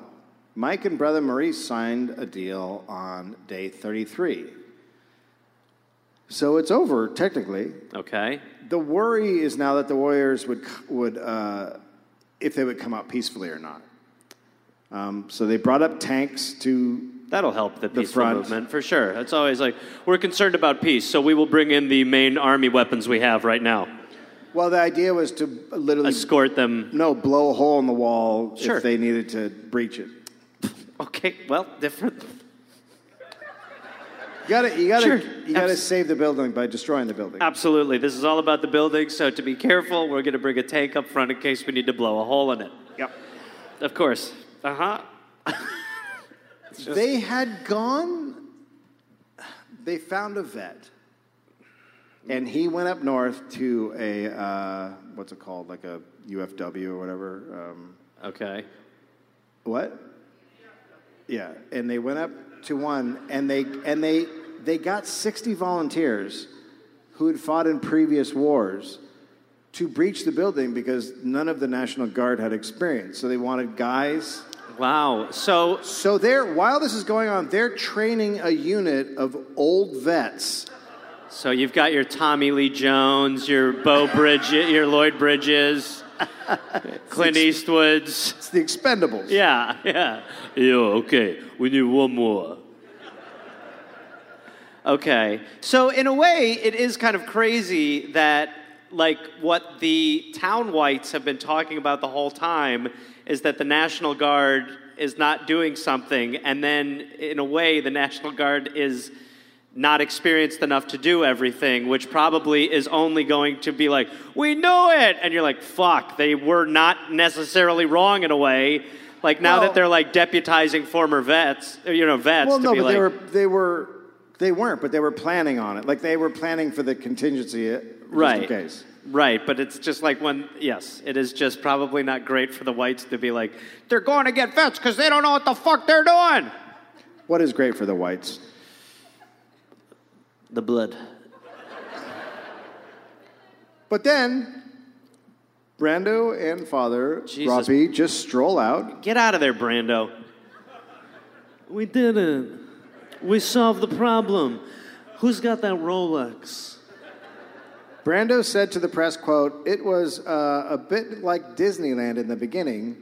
Mike and brother Maurice signed a deal on day 33. So it's over technically. Okay. The worry is now that the Warriors would would uh, if they would come out peacefully or not. Um, so they brought up tanks to That'll help the peaceful front. movement for sure. It's always like we're concerned about peace, so we will bring in the main army weapons we have right now. well, the idea was to literally Escort them. no blow a hole in the wall Sure. if they needed to breach it. Okay, well, different. You gotta, you gotta, Sure. you gotta Abs- save the building by destroying the building. Absolutely. This is all about the building, so to be careful, we're going to bring a tank up front in case we need to blow a hole in it. Yep. Of course. Uh huh. They had gone. They found a vet, and he went up north to a uh, what's it called, like a UFW or whatever. Um, Okay. what? Yeah, and they went up to one, and they and they they got sixty volunteers who had fought in previous wars to breach the building because none of the National Guard had experience. So they wanted guys. Wow. So, So they're while this is going on, they're training a unit of old vets. so you've got your Tommy Lee Jones, your Beau Bridges, your Lloyd Bridges, Clint Eastwoods. It's the Expendables. Yeah, yeah. Yo, okay. We need one more. Okay. So in a way, it is kind of crazy that like what the town whites have been talking about the whole time is that the National Guard is not doing something, and then in a way, the National Guard is not experienced enough to do everything, which probably is only going to be like, we knew it! And you're like, fuck, they were not necessarily wrong in a way. Like now Well- that they're like deputizing former vets, you know, vets Well, to no, be but like, they were they were they weren't, but they were planning on it. Like they were planning for the contingency, uh, right, case. right. But it's just like when, yes, it is just probably not great for the whites to be like, they're going to get vets because they don't know what the fuck they're doing. What is great for the whites? The blood. But then, Brando and Father Jesus. Robbie just stroll out. Get out of there, Brando. We did it. We solved the problem. Who's got that Rolex? Brando said to the press, quote, it was uh, a bit like Disneyland in the beginning.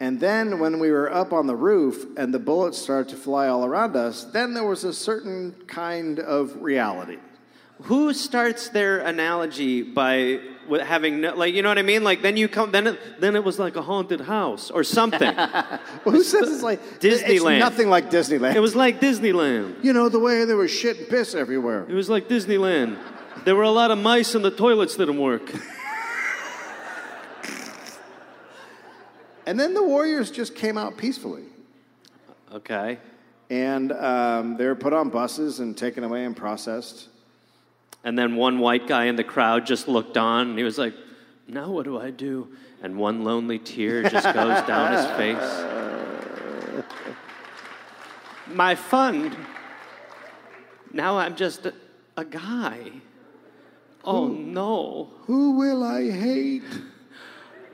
And then when we were up on the roof and the bullets started to fly all around us, then there was a certain kind of reality. Who starts their analogy by having no, like you know what I mean? Like then you come then it, then it was like a haunted house or something. Well, who says it's like Disneyland. It's nothing like Disneyland. it was like Disneyland. you know, the way there was shit and piss everywhere. It was like Disneyland. There were a lot of mice and the toilets didn't work. And then the Warriors just came out peacefully. Okay. And um, they were put on buses and taken away and processed. And then one white guy in the crowd just looked on and he was like, Now what do I do? And one lonely tear just goes down his face. My fund. Now I'm just a, a guy. Oh no. Who will I hate?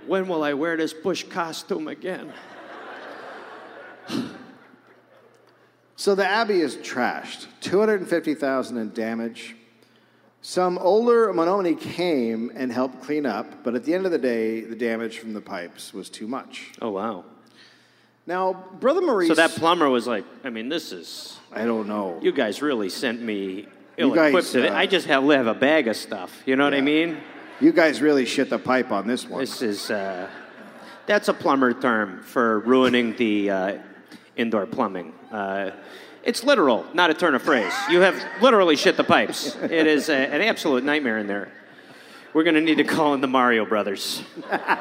When will I wear this bush costume again? So the Abbey is trashed. 250,000 in damage. Some older Menominee came and helped clean up, but at the end of the day, the damage from the pipes was too much. Oh wow. Now, Brother Maurice. So that plumber was like, I mean, this is I don't know. you guys really sent me to it. uh, I just have, have a bag of stuff. You know what I mean? You guys really shit the pipe on this one. This is uh, that's a plumber term for ruining the uh, indoor plumbing. Uh, it's literal, not a turn of phrase. You have literally shit the pipes. It is a, an absolute nightmare in there. We're gonna need to call in the Mario Brothers.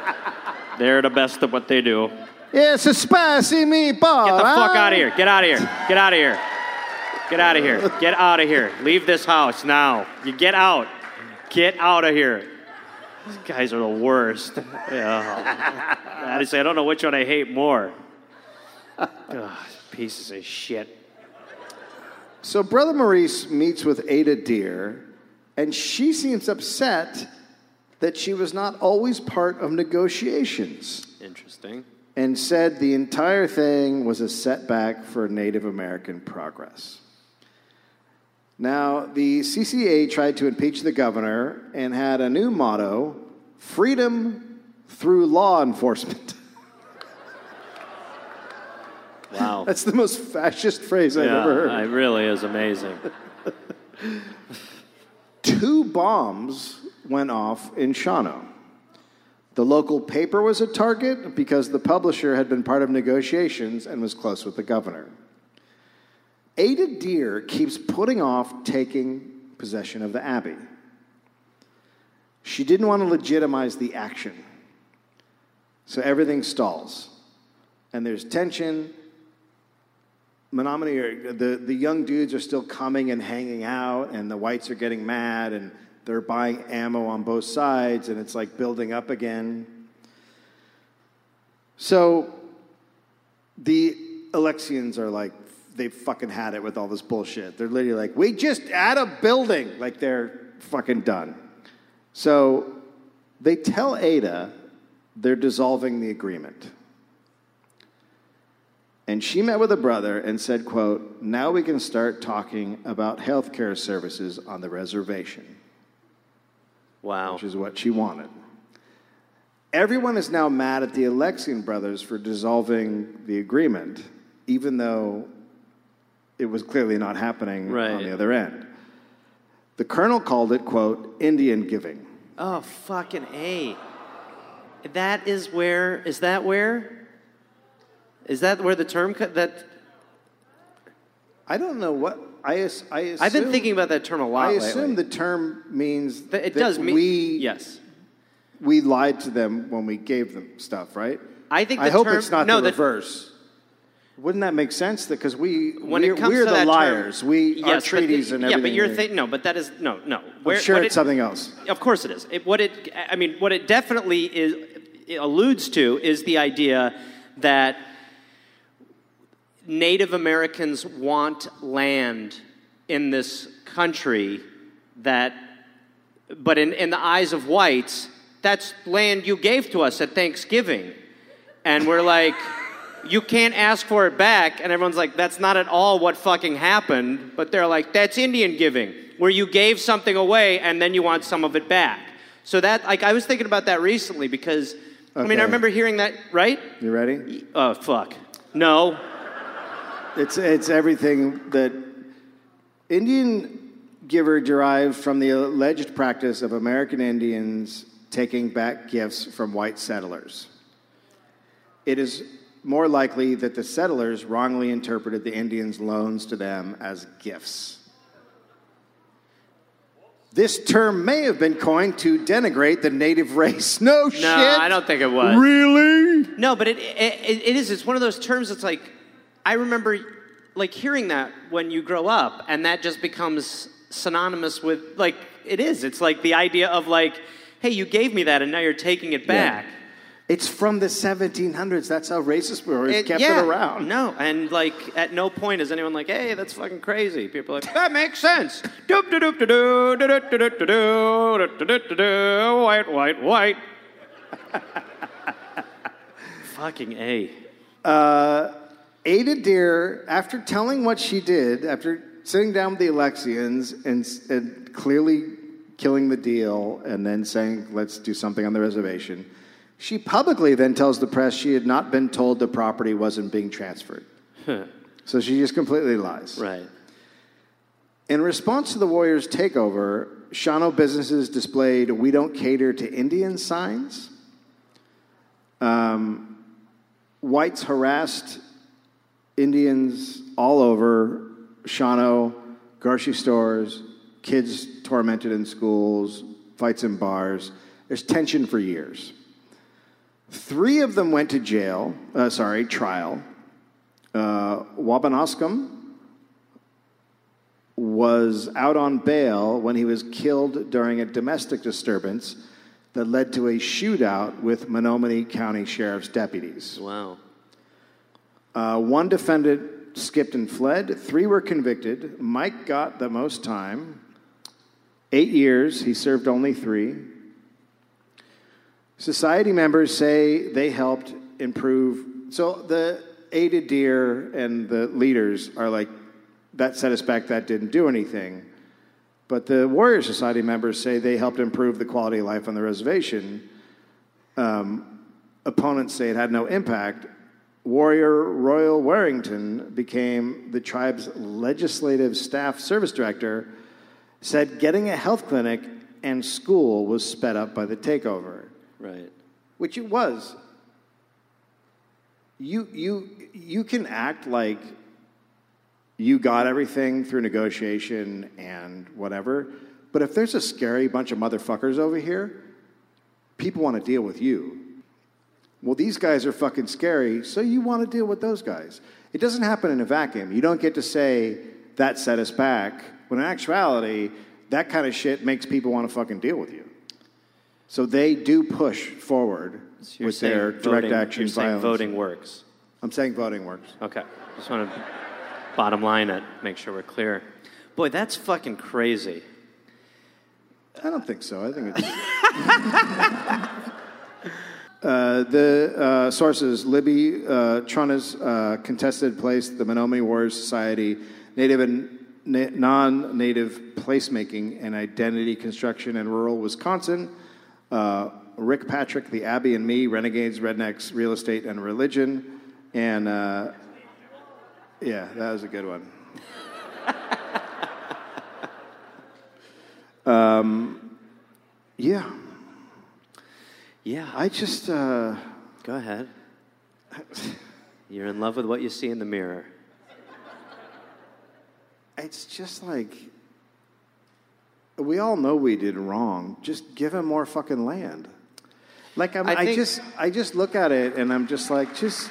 They're the best at what they do. It's a spicy meatball. Get the fuck out of here. Get out of here. Get out of here. Get out of here. Get out of here. Leave this house now. You get out. Get out of here. These guys are the worst. Yeah. Honestly, I don't know which one I hate more. Ugh, pieces of shit. So Brother Maurice meets with Ada Deer, and she seems upset that she was not always part of negotiations Interesting. and said the entire thing was a setback for Native American progress. Now, the CCA tried to impeach the governor and had a new motto freedom through law enforcement. Wow. That's the most fascist phrase I've yeah, ever heard. It really is amazing. two bombs went off in Shawano. The local paper was a target because the publisher had been part of negotiations and was close with the governor. Ada Deer keeps putting off taking possession of the abbey. She didn't want to legitimize the action. So everything stalls. And there's tension. Menominee, the, the young dudes are still coming and hanging out, and the whites are getting mad, and they're buying ammo on both sides, and it's like building up again. So the Alexians are like, they fucking had it with all this bullshit. They're literally like, we just add a building. Like they're fucking done. So they tell Ada they're dissolving the agreement. And she met with a brother and said, quote, now we can start talking about health care services on the reservation, Wow. which is what she wanted. Everyone is now mad at the Alexian brothers for dissolving the agreement, even though it was clearly not happening Right. on the other end. The colonel called it, quote, Indian giving. Oh, fucking A. That is where, is that where? Is that where the term, co- that, I don't know what, I, as- I assume, I've been thinking about that term a lot I lately. assume the term means Th- it that does mean, we yes. we lied to them when we gave them stuff, right? I think I the hope term- it's not no, the the- reverse. Wouldn't that make sense? Because we when we're, it comes we're to the that term- liars. we our Yes, but treaties the- and everything. yeah, but you're thinking no, but that is no, no. I'm sure it's it- something else. Of course it is. It, what it, I mean, what it definitely is it alludes to is the idea that Native Americans want land in this country that, but in, in the eyes of whites, that's land you gave to us at Thanksgiving. And we're like, you can't ask for it back. And everyone's like, that's not at all what fucking happened. But they're like, that's Indian giving, where you gave something away and then you want some of it back. So that, like, I was thinking about that recently because, I mean, I remember hearing that, right? You ready? Oh, fuck. No. It's it's everything that Indian giver derived from the alleged practice of American Indians taking back gifts from white settlers. It is more likely that the settlers wrongly interpreted the Indians' loans to them as gifts. This term may have been coined to denigrate the native race. No, shit. No, I don't think it was. Really? No, but it, it it is. It's one of those terms. It's like I remember like hearing that when you grow up, and that just becomes synonymous with like it is. It's like the idea of like, hey, you gave me that, and now you're taking it back. It's from the 1700s. That's how racist we were. It, kept yeah, it around. No, and like at no point is anyone like, hey, that's fucking crazy. People are like, that makes sense. Doop doop doop doop doop doop doop doop doop white white white. fucking a. Ada Deer, after telling what she did, after sitting down with the Alexians and, and clearly killing the deal, and then saying, let's do something on the reservation, she publicly then tells the press she had not been told the property wasn't being transferred. so she just completely lies. Right. In response to the Warriors' takeover, Shawano businesses displayed "We don't cater to Indian" signs. Um, whites harassed Indians all over Shawano, grocery stores, kids tormented in schools, fights in bars. There's tension for years. Three of them went to jail, uh, sorry, trial. Uh, Waubanascum was out on bail when he was killed during a domestic disturbance that led to a shootout with Menominee County Sheriff's deputies. Wow. Uh, one defendant skipped and fled. Three were convicted. Mike got the most time. Eight years. He served only three. Society members say they helped improve. So the Ada Deer and the leaders are like, that set us back, that didn't do anything. But the Warrior Society members say they helped improve the quality of life on the reservation. Um, opponents say it had no impact. Warrior Royal Warrington became the tribe's legislative staff service director, said getting a health clinic and school was sped up by the takeover, Right. which it was. You, you, you can act like you got everything through negotiation and whatever, but if there's a scary bunch of motherfuckers over here, people want to deal with you. Well, these guys are fucking scary, so you want to deal with those guys. It doesn't happen in a vacuum. You don't get to say, that set us back, when in actuality, that kind of shit makes people want to fucking deal with you. So they do push forward So with their direct voting, action you're saying violence. voting works. I'm saying voting works. Okay. Just want to bottom line it, make sure we're clear. Boy, that's fucking crazy. I don't think so. I think it's. uh, the uh, sources Libby uh, Truna's uh, contested place, the Menominee Warriors Society, Native and na- non native placemaking and identity construction in rural Wisconsin. Uh, Rick Patrick, The Abbey and Me, Renegades, Rednecks, Real Estate and Religion. And uh, yeah, that was a good one. um, yeah. Yeah. I just, uh, Go ahead. You're in love with what you see in the mirror. it's just like, we all know we did wrong. Just give him more fucking land. Like I'm, I I, think- just, I just look at it and I'm just like, just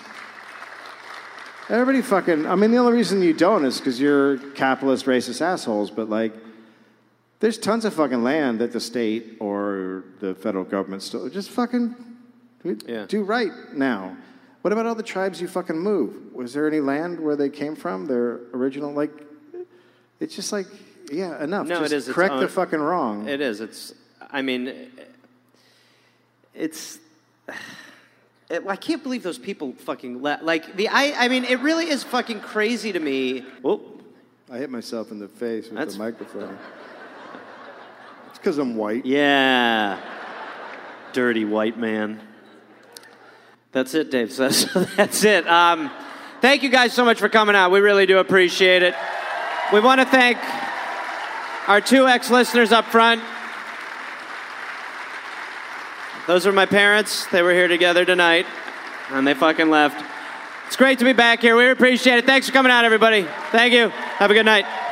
everybody fucking. I mean, the only reason you don't is because you're capitalist, racist assholes. But like, there's tons of fucking land that the state or the federal government still just fucking Yeah. do right now. What about all the tribes you fucking move? Was there any land where they came from? Their original like. It's just like, yeah, enough. No, just it is its correct the own- fucking wrong. It is. It's. I mean, it's. It, I can't believe those people fucking le- like the. I. I mean, it really is fucking crazy to me. Oh, I hit myself in the face with That's- the microphone. It's because I'm white. yeah. Dirty white man. That's it, Dave says. That's it. Um, thank you guys so much for coming out. We really do appreciate it. We want to thank our two ex listeners up front. Those are my parents. They were here together tonight, and they fucking left. It's great to be back here. We appreciate it. Thanks for coming out, everybody. Thank you. Have a good night.